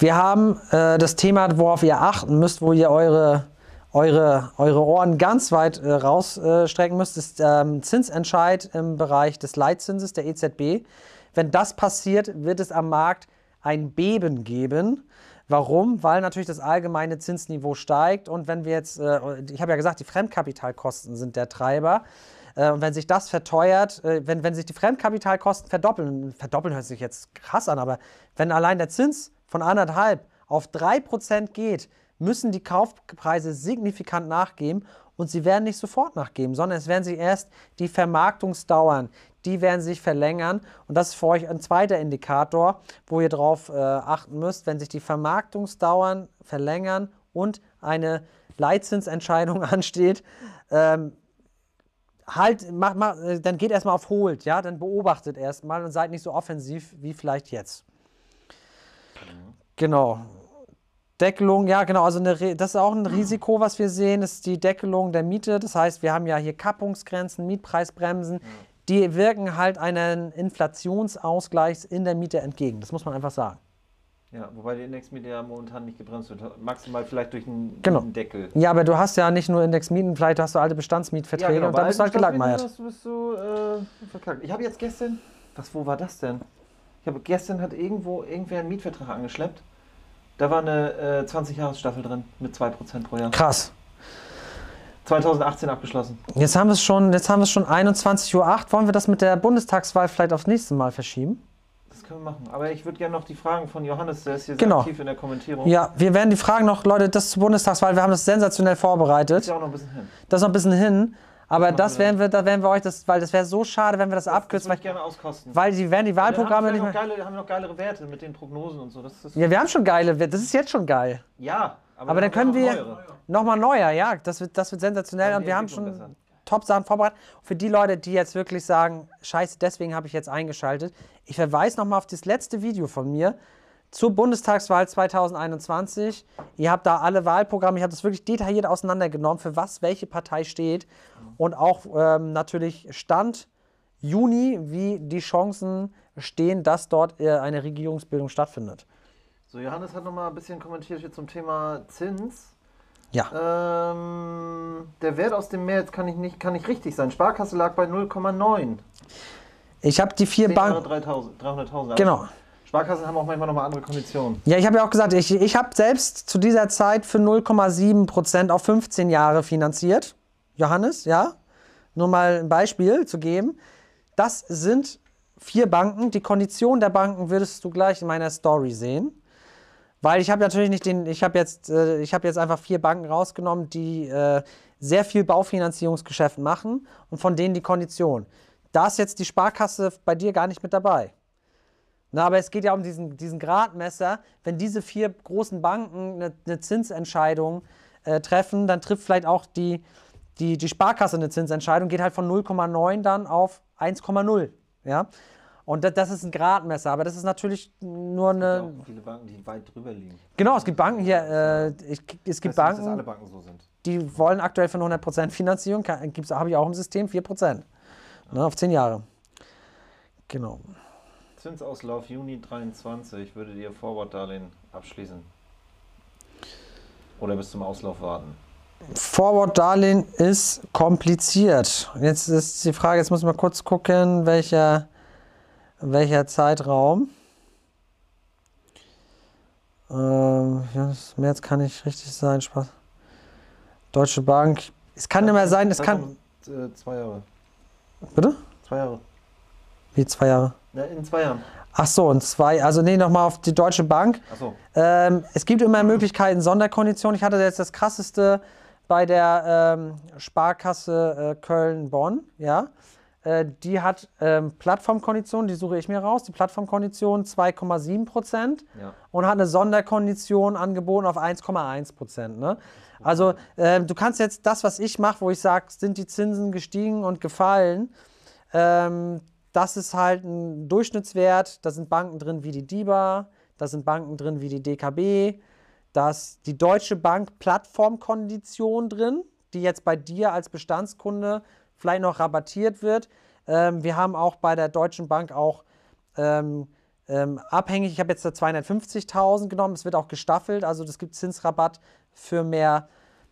Wir haben äh, das Thema, worauf ihr achten müsst, wo ihr eure, eure, eure Ohren ganz weit äh, rausstrecken müsst, ist ähm, Zinsentscheid im Bereich des Leitzinses der EZB. Wenn das passiert, wird es am Markt ein Beben geben. Warum? Weil natürlich das allgemeine Zinsniveau steigt und wenn wir jetzt, äh, ich habe ja gesagt, die Fremdkapitalkosten sind der Treiber. Äh, Und wenn sich das verteuert, äh, wenn, wenn sich die Fremdkapitalkosten verdoppeln, verdoppeln hört sich jetzt krass an, aber wenn allein der Zins von anderthalb auf 3% geht, müssen die Kaufpreise signifikant nachgeben und sie werden nicht sofort nachgeben, sondern es werden sich erst die Vermarktungsdauern, die werden sich verlängern und das ist für euch ein zweiter Indikator, wo ihr darauf äh, achten müsst, wenn sich die Vermarktungsdauern verlängern und eine Leitzinsentscheidung ansteht, ähm, halt, mach, mach, äh, dann geht erstmal auf Hold, ja, dann beobachtet erstmal und seid nicht so offensiv wie vielleicht jetzt. Genau. Deckelung, ja genau, also eine, das ist auch ein Risiko, was wir sehen, ist die Deckelung der Miete. Das heißt, wir haben ja hier Kappungsgrenzen, Mietpreisbremsen, die wirken halt einen Inflationsausgleich in der Miete entgegen. Das muss man einfach sagen. Ja, wobei die Indexmiete ja momentan nicht gebremst wird. Maximal vielleicht durch einen, Genau. Deckel. Ja, aber du hast ja nicht nur Indexmieten, vielleicht hast du alte Bestandsmietverträge und bei dann bist du halt gelangweilt. Stadtmieten Bist du, äh, verkackt. Ich habe jetzt gestern, was, wo war das denn? Ich habe gestern hat irgendwo irgendwer einen Mietvertrag angeschleppt. Da war eine äh, 20-Jahres-Staffel drin mit 2% pro Jahr. Krass. 2018 abgeschlossen. Jetzt haben wir es schon, jetzt haben wir schon 21.08 Uhr. Wollen wir das mit der Bundestagswahl vielleicht aufs nächste Mal verschieben? Das können wir machen. Aber ich würde gerne noch die Fragen von Johannes, der ist hier Genau. sehr aktiv in der Kommentierung. Ja, wir werden die Fragen noch, Leute, das zur Bundestagswahl, wir haben das sensationell vorbereitet. Ist ja auch noch ein bisschen hin. Das ist noch ein bisschen hin. Aber das werden wir, da werden wir euch das, weil das wäre so schade, wenn wir das, Das abkürzen, würde ich gerne auskosten. weil die werden die Dann Wahlprogramme nicht wir mehr. geile, haben wir noch geilere Werte mit den Prognosen und so. Das ist, Ja, wir haben schon geile, das ist jetzt schon geil. ja Aber dann haben können wir nochmal neuer, ja, das wird, das wird sensationell Dann und wir haben schon. Top-Sachen vorbereitet. Für die Leute, die jetzt wirklich sagen, scheiße, deswegen habe ich jetzt eingeschaltet, ich verweise nochmal auf das letzte Video von mir zur Bundestagswahl 2021. Ihr habt da alle Wahlprogramme, ich habe das wirklich detailliert auseinandergenommen, für was welche Partei steht und auch ähm, natürlich Stand Juni, wie die Chancen stehen, dass dort äh, eine Regierungsbildung stattfindet. So, Johannes hat noch mal ein bisschen kommentiert hier zum Thema Zins. Ja. Ähm, der Wert aus dem März kann ich nicht, kann nicht richtig sein. Sparkasse lag bei 0,9. Ich habe die vier 10 Jahre Banken. 3.000 300.000. Aber Genau. Sparkassen haben auch manchmal nochmal andere Konditionen. Ja, ich habe ja auch gesagt, ich, ich habe selbst zu dieser Zeit für 0,7 Prozent auf 15 Jahre finanziert. Johannes, ja? Nur mal ein Beispiel zu geben. Das sind vier Banken. Die Kondition der Banken würdest du gleich in meiner Story sehen. Weil ich habe natürlich nicht den, ich habe jetzt, äh, ich jetzt einfach vier Banken rausgenommen, die äh, sehr viel Baufinanzierungsgeschäft machen und von denen die Kondition. Da ist jetzt die Sparkasse bei dir gar nicht mit dabei. Na, aber es geht ja um diesen, diesen Gradmesser. Wenn diese vier großen Banken eine, eine Zinsentscheidung äh, treffen, dann trifft vielleicht auch die, die, die Sparkasse eine Zinsentscheidung, geht halt von 0,9 dann auf 1,0. Ja? Und das, das, ist ein Gradmesser, aber das ist natürlich nur eine. Es gibt auch viele Banken, die weit drüber liegen. Genau, es gibt Banken hier, äh, ich, es gibt das Banken, nicht, dass alle Banken so sind. die wollen aktuell von 100% Finanzierung, habe ich auch im System 4%. Ne, auf 10 Jahre. Genau. Zinsauslauf Juni 23, würdet ihr Forward-Darlehen abschließen? Oder bis zum Auslauf warten? Forward-Darlehen ist kompliziert. Jetzt ist die Frage, jetzt muss man kurz gucken, welcher, welcher Zeitraum. Ähm, ja, März kann nicht richtig sein, Spaß. Deutsche Bank. Es kann immer sein, es kann. Äh, zwei Jahre. Bitte? Zwei Jahre. Wie zwei Jahre? Ja, in zwei Jahren. Ach so, und zwei, also nee, nochmal auf die Deutsche Bank. Ach so. Ähm, es gibt immer Möglichkeiten, Sonderkonditionen. Ich hatte jetzt das krasseste bei der ähm, Sparkasse äh, Köln-Bonn, ja. Äh, die hat ähm, Plattformkonditionen, die suche ich mir raus. Die Plattformkondition 2,7 Prozent Ja. und hat eine Sonderkondition angeboten auf 1,1 Prozent. Ne? Also ähm, du kannst jetzt das, was ich mache, wo ich sage, sind die Zinsen gestiegen und gefallen, ähm, das ist halt ein Durchschnittswert. Da sind Banken drin wie die DIBA, da sind Banken drin wie die DKB, da ist die Deutsche Bank Plattformkondition drin, die jetzt bei dir als Bestandskunde vielleicht noch rabattiert wird. Ähm, wir haben auch bei der Deutschen Bank auch ähm, ähm, abhängig, ich habe jetzt da 250.000 genommen, es wird auch gestaffelt, also es gibt Zinsrabatt für mehr,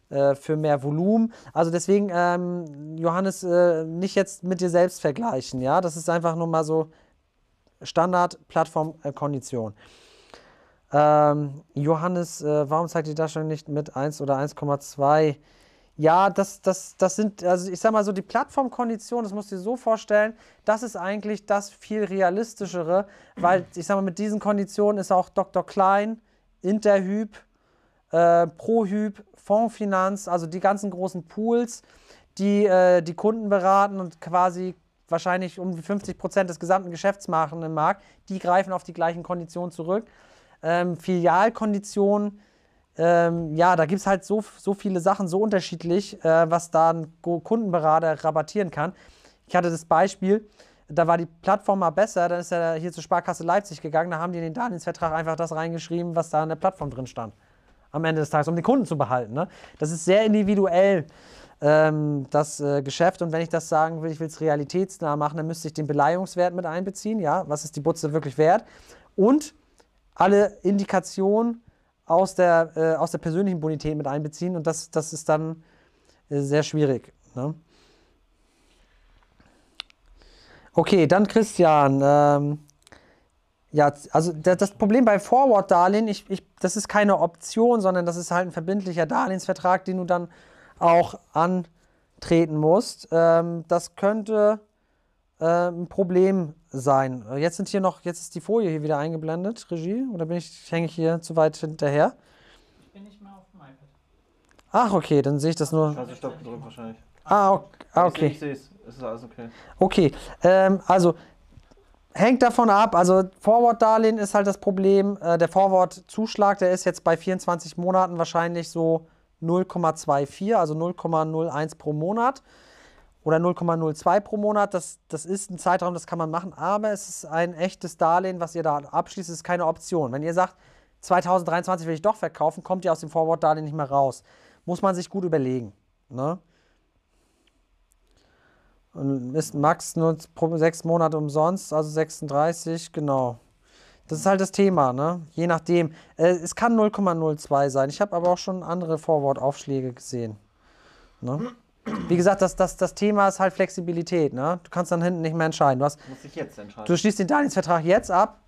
für mehr Volumen. Also deswegen, ähm, Johannes, äh, nicht jetzt mit dir selbst vergleichen, ja, das ist einfach nur mal so Standard-Plattform-Kondition. Ähm, Johannes, äh, warum zeigt die Darstellung nicht mit 1 oder 1,2? Ja, das, das, das sind, also ich sag mal so, die Plattformkondition, das musst du dir so vorstellen, das ist eigentlich das viel realistischere, weil ich sag mal, mit diesen Konditionen ist auch Dr. Klein, Interhyp, äh, Prohyp, Fondsfinanz, also die ganzen großen Pools, die äh, die Kunden beraten und quasi wahrscheinlich um die 50 Prozent des gesamten Geschäfts machen im Markt, die greifen auf die gleichen Konditionen zurück. Ähm, Filialkonditionen, ähm, ja, da gibt es halt so, so viele Sachen, so unterschiedlich, äh, was da ein Kundenberater rabattieren kann. Ich hatte das Beispiel, da war die Plattform mal besser, dann ist er hier zur Sparkasse Leipzig gegangen, da haben die in den Darlehensvertrag einfach das reingeschrieben, was da in der Plattform drin stand. Am Ende des Tages, um den Kunden zu behalten. Ne? Das ist sehr individuell, ähm, das äh, Geschäft. Und wenn ich das sagen will, ich will es realitätsnah machen, dann müsste ich den Beleihungswert mit einbeziehen. Ja, was ist die Butze wirklich wert? Und alle Indikationen aus der, äh, aus der persönlichen Bonität mit einbeziehen. Und das, das ist dann äh, sehr schwierig. Ne? Okay, dann Christian. Ähm, ja, also da- das Problem bei Forward-Darlehen, ich, ich, das ist keine Option, sondern das ist halt ein verbindlicher Darlehensvertrag, den du dann auch antreten musst. Ähm, das könnte äh, ein Problem sein. Äh, Jetzt sind hier noch, jetzt ist die Folie hier wieder eingeblendet, Regie, oder bin ich, hänge ich hier zu weit hinterher? Ich bin nicht mehr auf dem iPad. Ach, okay, dann sehe ich das nur. Also Stopp gedrückt wahrscheinlich. Ah, ok- ah, okay. Ich sehe es. Es ist alles okay. Okay, ähm, also hängt davon ab. Also Forward-Darlehen ist halt das Problem. Äh, der Forward-Zuschlag, der ist jetzt bei 24 Monaten wahrscheinlich so 0,24, also 0,01 pro Monat oder 0,02 pro Monat. Das, das ist ein Zeitraum, das kann man machen, aber es ist ein echtes Darlehen, was ihr da abschließt, ist keine Option. Wenn ihr sagt, 2023 will ich doch verkaufen, kommt ihr aus dem Forward-Darlehen nicht mehr raus. Muss man sich gut überlegen. Ne? Und ist max nur sechs Monate umsonst, also 36, genau. Das ist halt das Thema, ne? Je nachdem. Äh, es kann 0,02 sein. Ich habe aber auch schon andere Forward-Aufschläge gesehen. Ne? Wie gesagt, das, das, das Thema ist halt Flexibilität, ne? Du kannst dann hinten nicht mehr entscheiden. Du, hast, Muss ich jetzt entscheiden. du schließt den Darlehensvertrag jetzt ab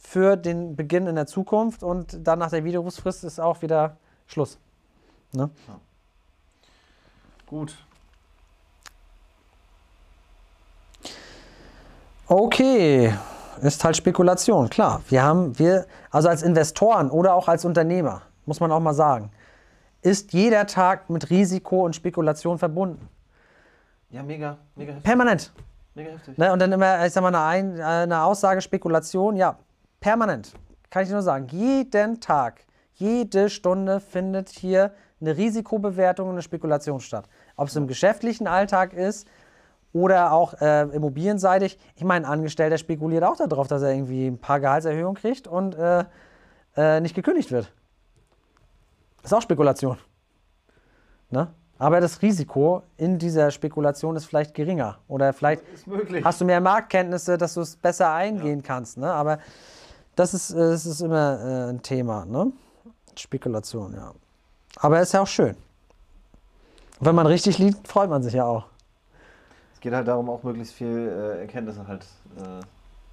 für den Beginn in der Zukunft und dann nach der Widerrufsfrist ist auch wieder Schluss. Ne? Gut. Okay, ist halt Spekulation, klar. Wir haben, wir, also als Investoren oder auch als Unternehmer, muss man auch mal sagen, ist jeder Tag mit Risiko und Spekulation verbunden. Ja, mega, mega heftig. Permanent. Mega heftig. Ne? Und dann immer, ich sag mal, eine, Ein eine Aussage, Spekulation, ja, permanent. Kann ich nur sagen. Jeden Tag, jede Stunde findet hier eine Risikobewertung und eine Spekulation statt. Ob es im geschäftlichen Alltag ist oder auch äh, immobilienseitig. Ich meine, ein Angestellter spekuliert auch darauf, dass er irgendwie ein paar Gehaltserhöhungen kriegt und äh, äh, nicht gekündigt wird. Ist auch Spekulation. Ne? Aber das Risiko in dieser Spekulation ist vielleicht geringer. Oder vielleicht hast du mehr Marktkenntnisse, dass du es besser eingehen kannst. Ne? Aber das ist, äh, das ist immer äh, ein Thema. Ne? Spekulation, ja. Aber ist ja auch schön. Wenn man richtig liegt, freut man sich ja auch. Es geht halt darum, auch möglichst viel äh, Erkenntnisse halt äh,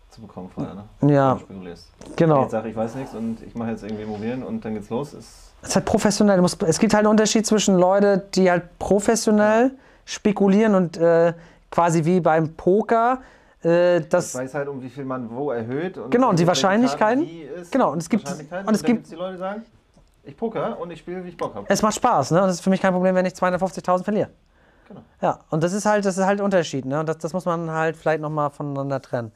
zu bekommen vorher, ne? Ja. Wenn du spekulierst. Wenn ich Genau. jetzt sage, ich weiß nichts und ich mache jetzt irgendwie Immobilien und dann geht's los, ist Es ist halt professionell. Musst, es gibt halt einen Unterschied zwischen Leuten, die halt professionell spekulieren und äh, quasi wie beim Poker. Äh, Ich das, weiß halt, um wie viel man wo erhöht. Und Genau, und die Wahrscheinlichkeiten. Genau, und es gibt- und es gibt- die Leute, die sagen, ich poker und ich spiele, wie ich Bock habe. es macht Spaß, ne? Und das ist für mich kein Problem, wenn ich 250.000 verliere. Genau. Ja, und das ist halt, das ist halt Unterschied, ne? Und das, das muss man halt vielleicht nochmal voneinander trennen.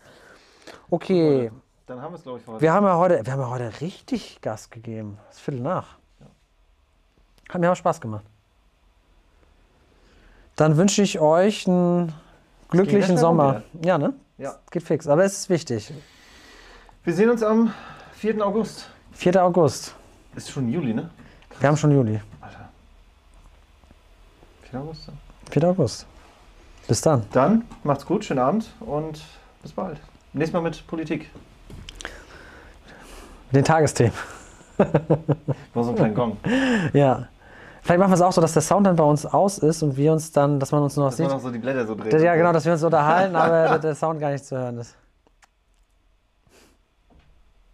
Okay, Dann haben wir es, glaube ich, heute. wir haben ja heute, wir haben ja heute richtig Gas gegeben. Es ist Viertel nach. Hat mir auch Spaß gemacht. Dann wünsche ich euch einen glücklichen Sommer. Ja, ne? Ja. Geht fix, aber es ist wichtig. Wir sehen uns am 4. August. 4. August. Ist schon Juli, ne? Wir haben schon Juli. Alter. 4. August. ja. 4. August. Bis dann. Dann macht's gut, schönen Abend und bis bald. Nächstes Mal mit Politik. Den Tagesthemen. War so ein kleiner Gong. Ja. Vielleicht machen wir es auch so, dass der Sound dann bei uns aus ist und wir uns dann, dass man uns nur noch Dass man sieht. noch so die Blätter so dreht. Ja, genau, dass wir uns unterhalten, aber der Sound gar nicht zu hören ist.